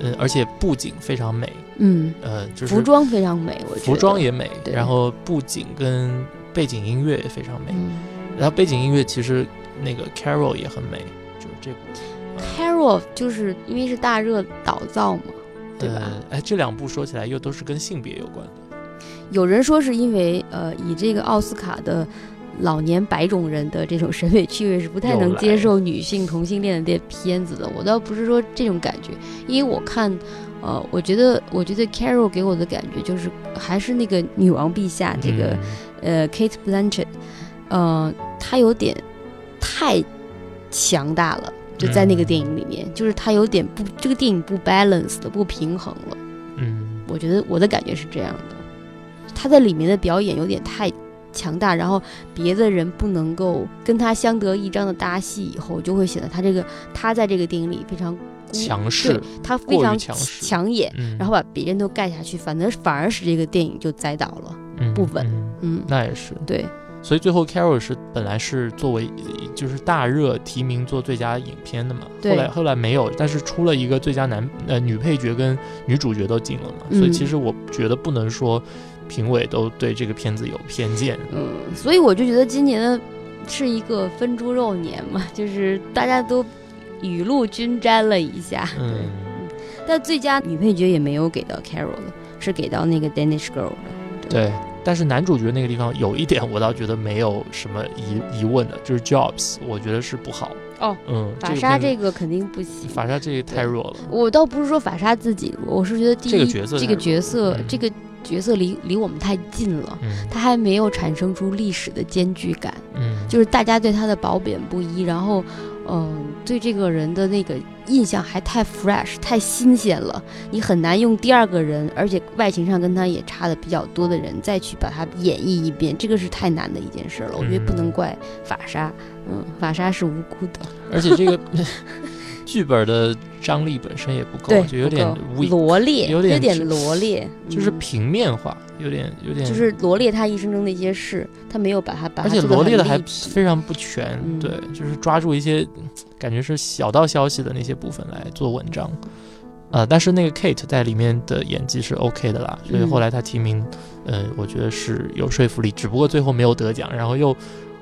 嗯，而且布景非常美，嗯，呃，就是服装非常美，我觉得服装也美，然后布景跟背景音乐也非常美，嗯然后背景音乐其实那个 Carol 也很美，就是这部。Carol 就是因为是大热导造嘛，对吧？呃？哎，这两部说起来又都是跟性别有关的。有人说是因为呃，以这个奥斯卡的老年白种人的这种审美趣味是不太能接受女性同性恋的这片子的。我倒不是说这种感觉，因为我看，呃，我觉得我觉得 Carol 给我的感觉就是还是那个女王陛下这个、呃 Kate Blanchett，呃，她有点太强大了。就在那个电影里面，就是她有点不，这个电影不 balance 的，不平衡了。嗯，我觉得我的感觉是这样的，她在里面的表演有点太强大，然后别的人不能够跟他相得益彰的搭戏，以后就会显得他这个他在这个电影里非常强势他非常强势。抢眼，嗯。然后把别人都盖下去，反正反而使这个电影就栽倒了，嗯不稳。嗯嗯，那也是。对，所以最后 Carol 是本来是作为呃就是大热提名做最佳影片的嘛，后来后来没有，但是出了一个最佳男呃女配角跟女主角都进了嘛，嗯所以其实我觉得不能说评委都对这个片子有偏见。嗯，所以我就觉得今年的是一个分猪肉年嘛，就是大家都雨露均沾了一下。对，嗯，但最佳女配角也没有给到 Carol 的，是给到那个 Danish Girl 的。对。但是男主角那个地方有一点，我倒觉得没有什么疑疑问的，就是 Jobs，我觉得是不好。哦，嗯，法莎个这个肯定不行。法莎这个太弱了。我倒不是说法莎自己弱，我是觉得第一这个角色这个角色、嗯这个角色离离我们太近了，嗯他还没有产生出历史的艰巨感。嗯，就是大家对他的褒贬不一，然后，嗯、对这个人的那个印象还太 fresh、太新鲜了，你很难用第二个人，而且外形上跟他也差的比较多的人再去把他演绎一遍，这个是太难的一件事了。我觉得不能怪法莎，嗯，法莎是无辜的，而且这个 剧本的张力本身也不够，对，就有点不够 weak，罗列，有点点罗列，就是嗯。平面化，有点有点就是罗列他一生中的一些事，他没有把它把它而且罗列的还非常不全，嗯。对，就是抓住一些嗯感觉是小道消息的那些部分来做文章。呃，但是那个 Kate 在里面的演技是 OK 的啦，所以嗯。后来她提名，呃，我觉得是有说服力，只不过最后没有得奖，然后又，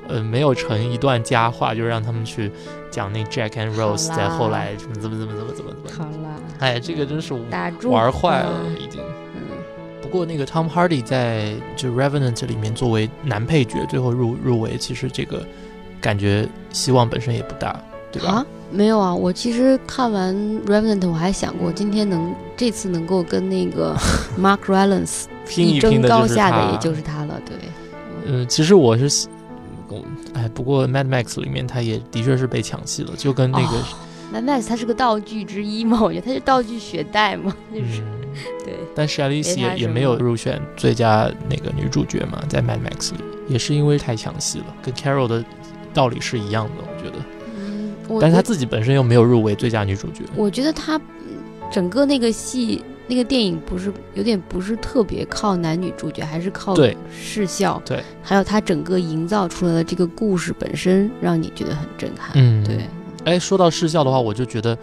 呃，没有成一段佳话，就让他们去讲那 Jack and Rose 在后来怎么怎么怎么怎么怎么怎么，哎，这个真是玩坏了嗯已经。嗯不过那个 Tom Hardy 在就 Revenant 里面作为男配角，最后入入围，其实这个感觉希望本身也不大，对吧？啊，没有啊，我其实看完 Revenant，我还想过今天能这次能够跟那个 Mark Rylance 拼一争高下的也就是他了，对。嗯，其实我是哎，不过 Mad Max 里面他也的确是被抢戏了，就跟那个、哦 Mad Max 它是个道具之一嘛，我觉得它是道具血袋嘛，就是、嗯，对。但是 Alice 也也没有入选最佳那个女主角嘛，在 Mad Max 里，也是因为太抢戏了，跟 Carol 的道理是一样的，我觉得。嗯，但是她自己本身又没有入围最佳女主角。我觉得他嗯整个那个戏那个电影不是有点不是特别靠男女主角，还是靠对视效，对，还有它整个营造出来的这个故事本身，让你觉得很震撼。嗯对，哎，说到视效的话，我就觉得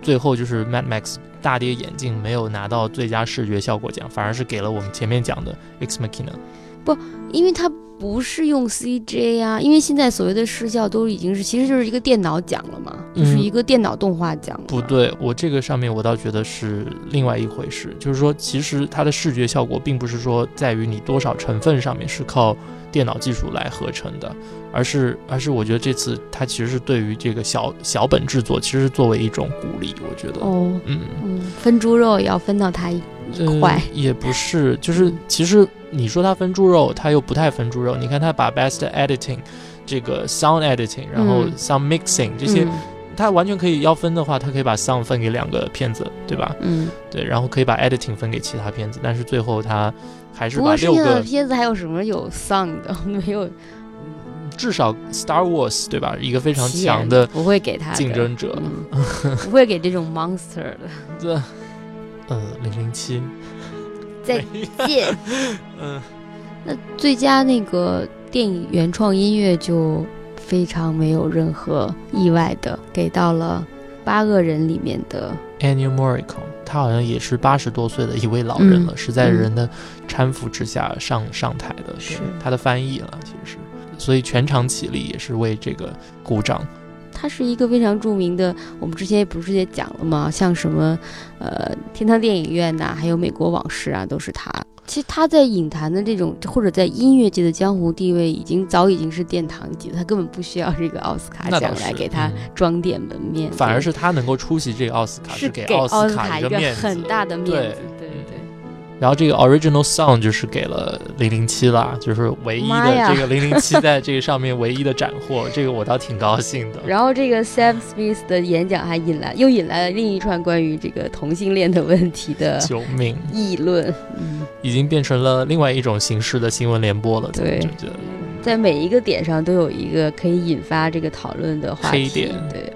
最后就是 Mad Max 大跌眼镜，没有拿到最佳视觉效果奖，反而是给了我们前面讲的 Ex Machina。不，因为它不是用 CJ 啊，因为现在所谓的视效都已经是其实就是一个电脑奖了嘛，就是嗯一个电脑动画奖了。不对，我这个上面我倒觉得是另外一回事，就是说，其实它的视觉效果并不是说在于你多少成分上面是靠电脑技术来合成的，而是而是我觉得这次它其实是对于这个小小本制作，其实是作为一种鼓励，我觉得，哦，嗯。嗯，分猪肉也要分到它一一块呃。也不是，就是其实你说它分猪肉，它又不太分猪肉。你看它把 best editing 这个 sound editing，然后嗯 sound mixing 这些，嗯它完全可以要分的话，它可以把 sound 分给两个片子，对吧？嗯，对，然后可以把 editing 分给其他片子，但是最后它还是把六过剩下的个，片子还有什么有 sound 的？没有至少 Star Wars 对吧？一个非常强的不会给他的竞争者，嗯不会给这种 monster 的。这，呃，零零七，再见。嗯，那最佳那个电影原创音乐就非常没有任何意外的给到了八个人里面的 Ennio Morricone，他好像也是八十多岁的一位老人了，嗯是在人的搀扶之下上上台的，是他的翻译了，其实是，所以全场起立也是为这个鼓掌。他是一个非常著名的，我们之前不是也讲了吗？像什么，呃，天堂电影院呐、还有美国往事啊，都是他。其实他在影坛的这种或者在音乐界的江湖地位，已经早已经是殿堂级了，他根本不需要这个奥斯卡奖来给他嗯装点门面，反而是他能够出席这个奥斯卡，是给奥斯卡一个很大的面子。然后这个 original song 就是给了零零七啦，就是唯一的这个零零七在这个上面唯一的斩获，这个我倒挺高兴的。然后这个 Sam Smith 的演讲还引来又引来了另一串关于这个同性恋的问题的救命！议论。嗯，已经变成了另外一种形式的新闻联播了，对在每一个点上都有一个可以引发这个讨论的话题。黑点对，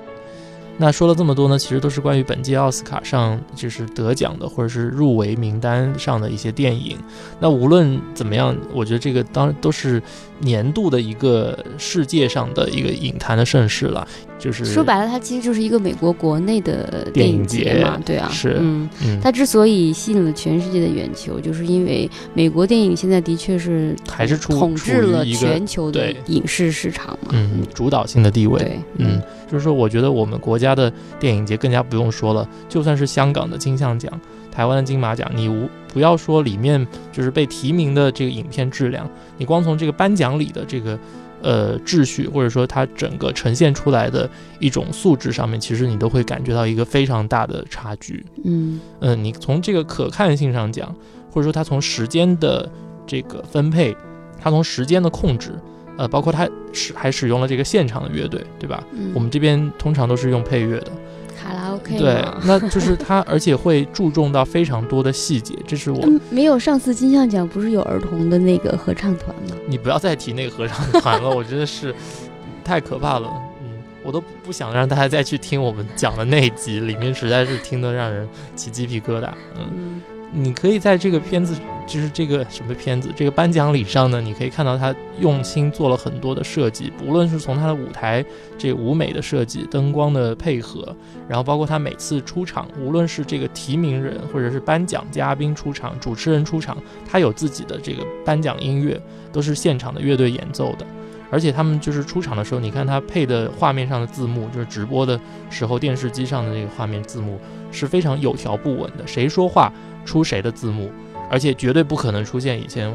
那说了这么多呢，其实都是关于本届奥斯卡上就是得奖的或者是入围名单上的一些电影。那无论怎么样，我觉得这个当然都是年度的一个世界上的一个影坛的盛世了。就是说白了，它其实就是一个美国国内的电影节嘛，对啊，是嗯，嗯它之所以吸引了全世界的眼球，就是因为美国电影现在的确是还是处统治了全球的影视市场嘛，嗯，主导性的地位。对，嗯，就是说，我觉得我们国家的电影节更加不用说了，就算是香港的金像奖、台湾的金马奖，你无不要说里面就是被提名的这个影片质量，你光从这个颁奖礼的这个呃秩序，或者说它整个呈现出来的一种素质上面，其实你都会感觉到一个非常大的差距。嗯嗯，你从这个可看性上讲，或者说它从时间的这个分配，它从时间的控制，呃，包括它使还使用了这个现场的乐队，对吧？嗯，我们这边通常都是用配乐的，卡拉 OK 对，那就是他，而且会注重到非常多的细节，这是我。嗯，没有上次金像奖不是有儿童的那个合唱团吗？你不要再提那个合唱团了，我真的是太可怕了。嗯，我都不想让大家再去听我们讲的那一集，里面实在是听得让人起鸡皮疙瘩。嗯。嗯你可以在这个片子，就是这个什么片子，这个颁奖礼上呢，你可以看到他用心做了很多的设计，无论是从他的舞台这舞美的设计、灯光的配合，然后包括他每次出场，无论是这个提名人或者是颁奖嘉宾出场、主持人出场，他有自己的这个颁奖音乐，都是现场的乐队演奏的。而且他们就是出场的时候，你看他配的画面上的字幕，就是直播的时候电视机上的那个画面字幕是非常有条不紊的，谁说话出谁的字幕，而且绝对不可能出现以前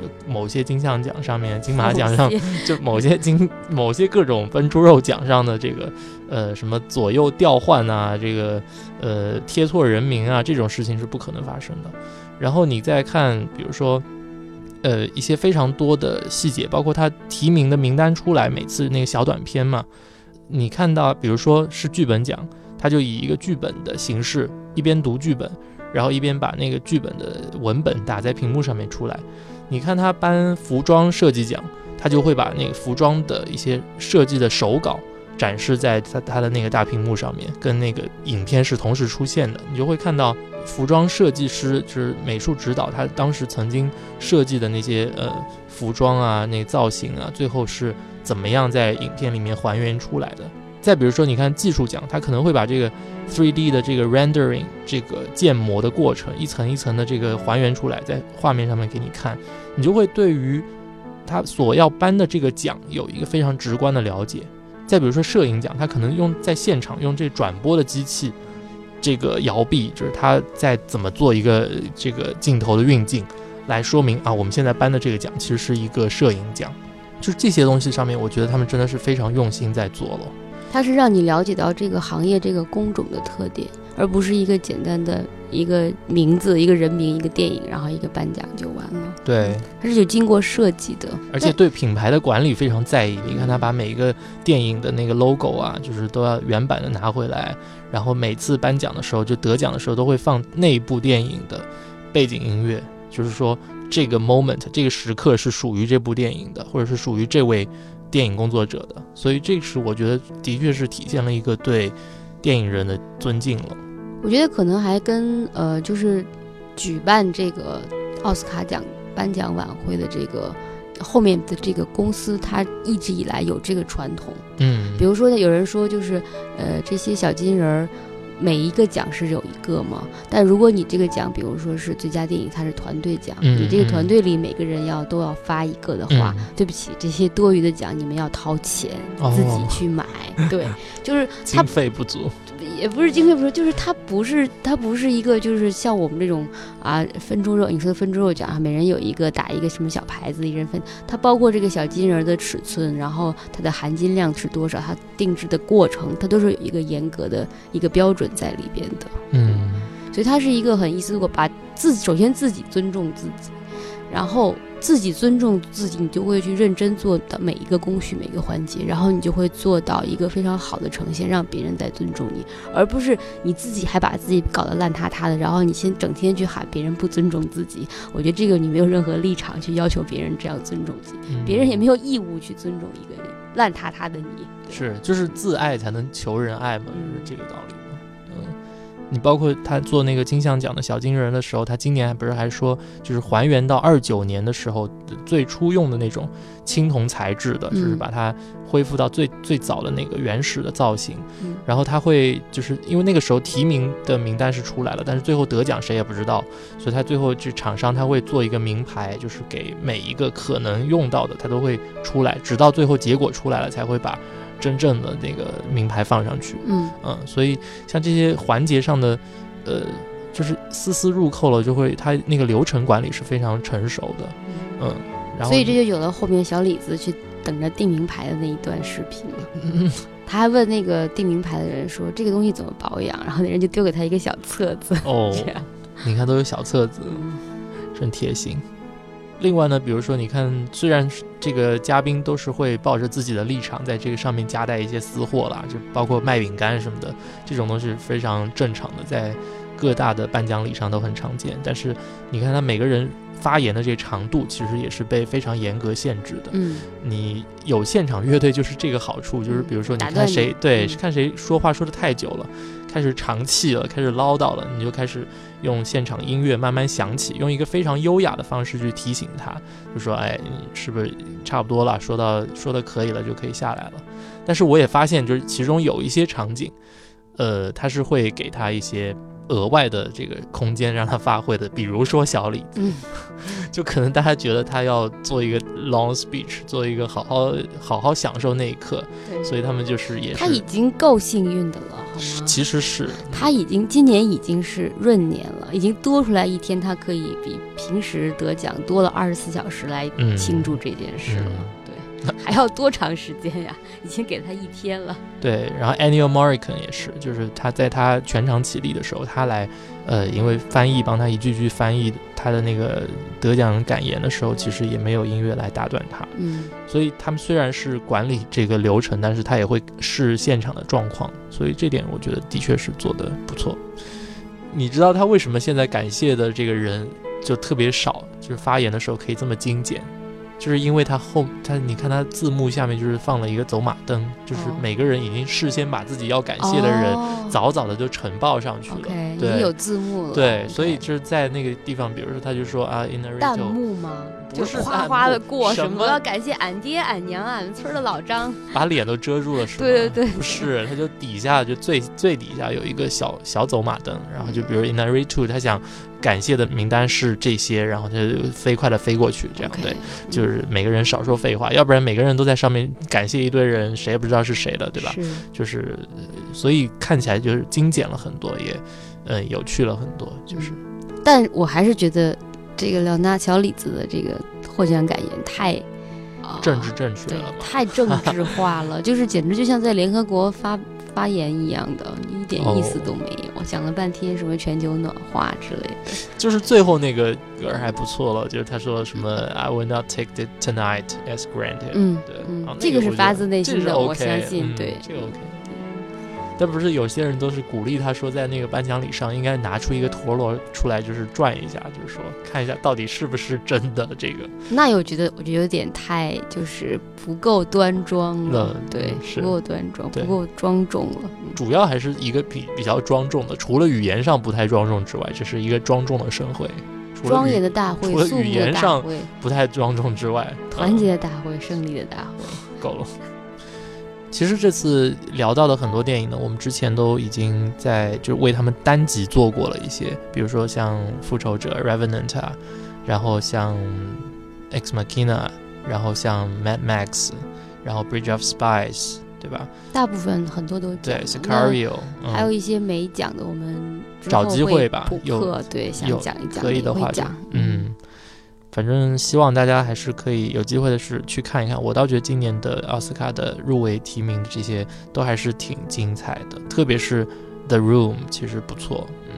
就某些金像奖上面、金马奖上 就某些金某些各种分猪肉奖上的这个呃什么左右调换啊，这个呃贴错人名啊这种事情是不可能发生的。然后你再看，比如说。呃，一些非常多的细节，包括他提名的名单出来，每次那个小短片嘛，你看到，比如说是剧本奖，他就以一个剧本的形式，一边读剧本，然后一边把那个剧本的文本打在屏幕上面出来。你看他颁服装设计奖，他就会把那个服装的一些设计的手稿展示在他他的那个大屏幕上面，跟那个影片是同时出现的。你就会看到服装设计师就是美术指导，他当时曾经设计的那些呃服装啊、那个造型啊，最后是怎么样在影片里面还原出来的。再比如说，你看技术奖，他可能会把这个 3D 的这个 rendering 这个建模的过程，一层一层的这个还原出来，在画面上面给你看，你就会对于他所要颁的这个奖有一个非常直观的了解。再比如说摄影奖，他可能用在现场用这转播的机器，这个摇臂，就是他在怎么做一个这个镜头的运镜，来说明啊，我们现在颁的这个奖其实是一个摄影奖。就是这些东西上面，我觉得他们真的是非常用心在做了。它是让你了解到这个行业这个工种的特点，而不是一个简单的一个名字、一个人名、一个电影，然后一个颁奖就完了。对，它是有经过设计的，而且对品牌的管理非常在意。你看他把每一个电影的那个 logo 啊，就是都要原版的拿回来，然后每次颁奖的时候，就得奖的时候都会放那部电影的背景音乐，就是说这个 moment 这个时刻是属于这部电影的，或者是属于这位电影工作者的。所以这是我觉得的确是体现了一个对电影人的尊敬了。我觉得可能还跟呃，就是举办这个奥斯卡奖颁奖晚会的这个后面的这个公司，它一直以来有这个传统。嗯，比如说呢，有人说就是，呃，这些小金人儿。每一个奖是有一个嘛，但如果你这个奖，比如说是最佳电影，它是团队奖，嗯你这个团队里每个人要都要发一个的话，嗯。对不起，这些多余的奖你们要掏钱、哦。自己去买，对，就是它经费不足，也不是经费不说，就是它不是它不是一个就是像我们这种啊分猪肉，你说的分猪肉卷啊，每人有一个打一个什么小牌子，一人分，它包括这个小金人儿的尺寸，然后它的含金量是多少，它定制的过程，它都是有一个严格的一个标准在里边的。嗯所以它是一个很意思，如果把自首先自己尊重自己，然后自己尊重自己，你就会去认真做到每一个工序、每一个环节，然后你就会做到一个非常好的呈现，让别人在尊重你，而不是你自己还把自己搞得烂塌塌的，然后你先整天去喊别人不尊重自己。我觉得这个你没有任何立场去要求别人这样尊重自己，嗯别人也没有义务去尊重一个人烂塌塌的你。是，就是自爱才能求人爱嘛，就是这个道理你包括他做那个金像奖的小金人的时候，他今年不是还说，就是还原到二九年的时候最初用的那种青铜材质的，就是嗯把它恢复到最最早的那个原始的造型。嗯然后他会就是因为那个时候提名的名单是出来了，但是最后得奖谁也不知道，所以他最后就厂商他会做一个名牌，就是给每一个可能用到的他都会出来，直到最后结果出来了才会把真正的那个名牌放上去。嗯嗯，所以像这些环节上的，呃，就是丝丝入扣了，就会它那个流程管理是非常成熟的。嗯，然后所以这就有了后面小李子去等着订名牌的那一段视频 他还问那个订名牌的人说：“这个东西怎么保养？”然后那人就丢给他一个小册子。哦，你看都有小册子，真贴心。另外呢，比如说，你看，虽然是这个嘉宾都是会抱着自己的立场，在这个上面夹带一些私货啦，就包括卖饼干什么的，这种都是非常正常的，在各大的颁奖礼上都很常见。但是你看他每个人发言的这个长度，其实也是被非常严格限制的。嗯，你有现场乐队就是这个好处，就是比如说你看谁对嗯看谁说话说的太久了，开始长气了，开始唠叨了，你就开始用现场音乐慢慢响起，用一个非常优雅的方式去提醒他，就说哎，你是不是差不多了？说到说的可以了，就可以下来了。但是我也发现，就是其中有一些场景，呃，他是会给他一些额外的这个空间让他发挥的，比如说小李。子，嗯。就可能大家觉得他要做一个 long speech，做一个好好好好享受那一刻，对。所以他们就是也是他已经够幸运的了，好吗？其实是。他已经今年已经是闰年了，已经多出来一天，他可以比平时得奖多了二十四小时来嗯。庆祝这件事了。对，还要多长时间呀？已经给他一天了。对，然后 Ennio Morricone 也是，就是他在他全场起立的时候，他来，呃，因为翻译帮他一句句翻译他的那个得奖感言的时候，其实也没有音乐来打断他。嗯，所以他们虽然是管理这个流程，但是他也会视现场的状况，所以这点我觉得的确是做得不错。你知道他为什么现在感谢的这个人就特别少，就是发言的时候可以这么精简？就是因为他后他你看他字幕下面就是放了一个走马灯，就是哦。每个人已经事先把自己要感谢的人哦。早早的就呈报上去了。OK，已对，经有字幕了。对，所以就是在那个地方，比如说他就说啊，in a 弹幕吗？不就是哗哗的过，什什么么要感谢俺爹俺娘俺们村的老张。把脸都遮住了是吗？对对对不是，他就底下就最最底下有一个小小走马灯，然后就比如 in a rito，他想感谢的名单是这些，然后他就飞快的飞过去，这样对，就是每个人少说废话，要不然每个人都在上面感谢一堆人，谁也不知道是谁的，对吧？是就是，呃所以看起来就是精简了很多，也嗯有趣了很多，就是但我还是觉得这个廖娜小李子的这个获奖感言太啊政治正确了吧？太政治化了，就是简直就像在联合国发发言一样的，一点意思都没有。我讲了半天什么全球暖化之类的，就是最后那个歌还不错了，就是他说什么 I will not take it tonight as granted。嗯对，嗯啊这个是发自内心的我相信嗯对这个 OK。但不是有些人都是鼓励他说，在那个颁奖礼上应该拿出一个陀螺出来，就是转一下，就是说看一下到底是不是真的这个。那我觉得我觉得有点太就是不够端庄了，嗯对，不够端庄，不够庄重了。主要还是一个比比较庄重的，除了语言上不太庄重之外，这是一个庄重的盛会，庄严的大会除了语言上会不太庄重之外，团结的大会，胜利的大会。够了。其实这次聊到的很多电影呢，我们之前都已经在就是为他们单集做过了一些，比如说像《复仇者》（Revenant） 啊，然后像《Ex Machina》，然后像《Mad Max》，然后《Bridge of Spies》，对吧？大部分很多都对讲了，Sicario，那嗯还有一些没讲的，我们找机会吧补，有课对想讲一讲可以的话讲，嗯，反正希望大家还是可以有机会的是去看一看。我倒觉得今年的奥斯卡的入围提名的这些都还是挺精彩的，特别是《The Room》其实不错，嗯，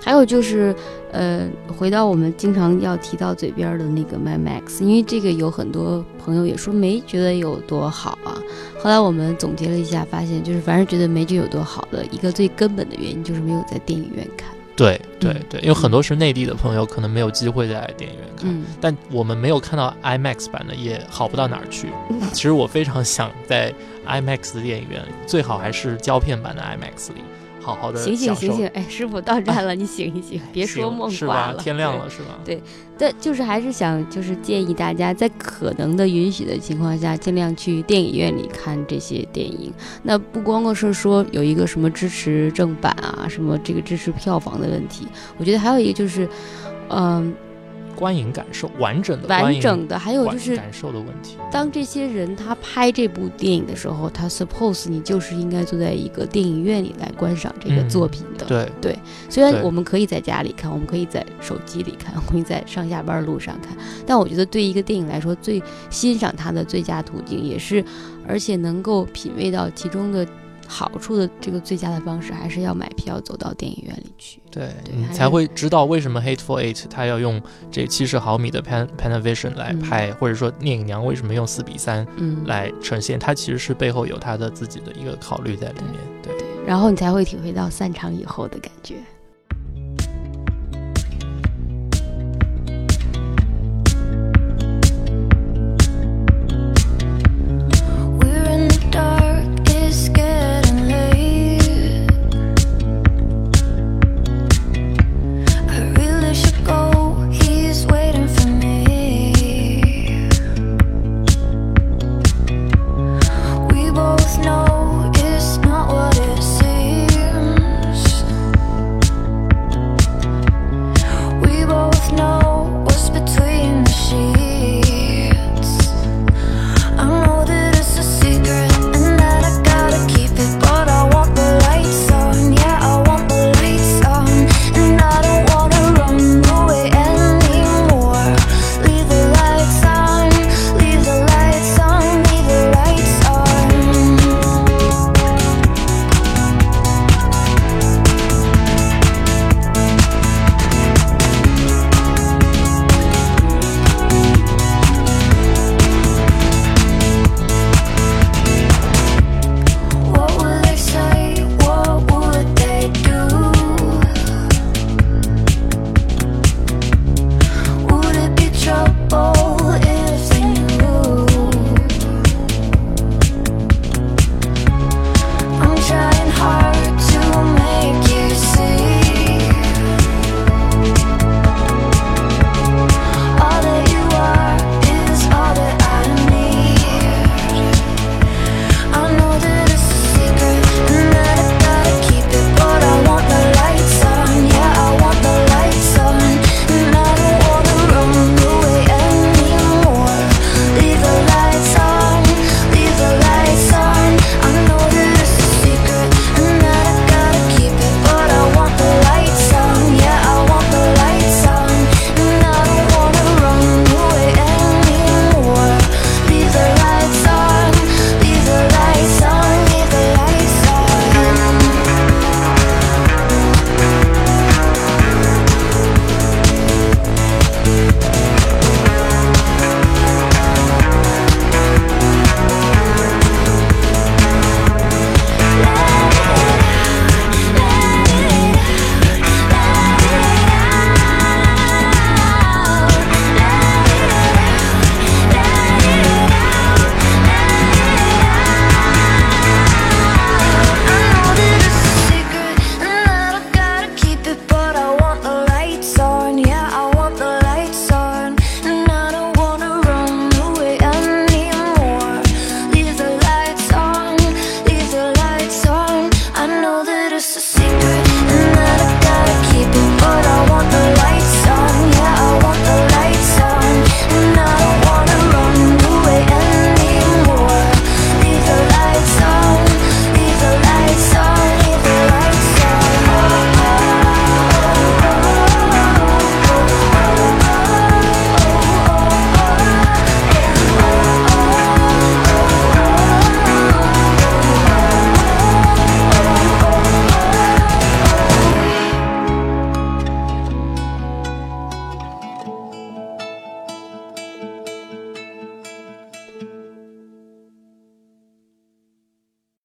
还有就是，呃，回到我们经常要提到嘴边的那个 My Max，因为这个有很多朋友也说没觉得有多好啊。后来我们总结了一下，发现就是凡是觉得没觉得有多好的，一个最根本的原因就是没有在电影院看。对对对，因为很多是内地的朋友可能没有机会在电影院看，嗯。但我们没有看到 IMAX 版的也好不到哪儿去。其实我非常想在 IMAX 的电影院里，最好还是胶片版的 IMAX 里，好好的醒醒醒醒！哎，师傅到站了，你醒一醒，别说醒梦是吧？话了。天亮了是吧？对，但就是还是想就是建议大家在可能的允许的情况下，尽量去电影院里看这些电影。那不光光是说有一个什么支持正版啊，什么这个支持票房的问题，我觉得还有一个就是，嗯、观影感受完整的完整的还有就是感受的问题。当这些人他拍这部电影的时候，他 suppose 你就是应该坐在一个电影院里来观赏这个嗯作品的。对对，虽然我们可以在家里看，我们可以在手机里看，我们在上下班路上看，但我觉得对一个电影来说，最欣赏它的最佳途径，也是而且能够品味到其中的好处的这个最佳的方式，还是要买票走到电影院里去。对对你才会知道为什么《Hateful Eight》它要用这七十毫米的 Pan Panavision 来拍，或者说聂隐娘为什么用四比三嗯来呈现，它其实是背后有它的自己的一个考虑在里面。对，然后你才会体会到散场以后的感觉。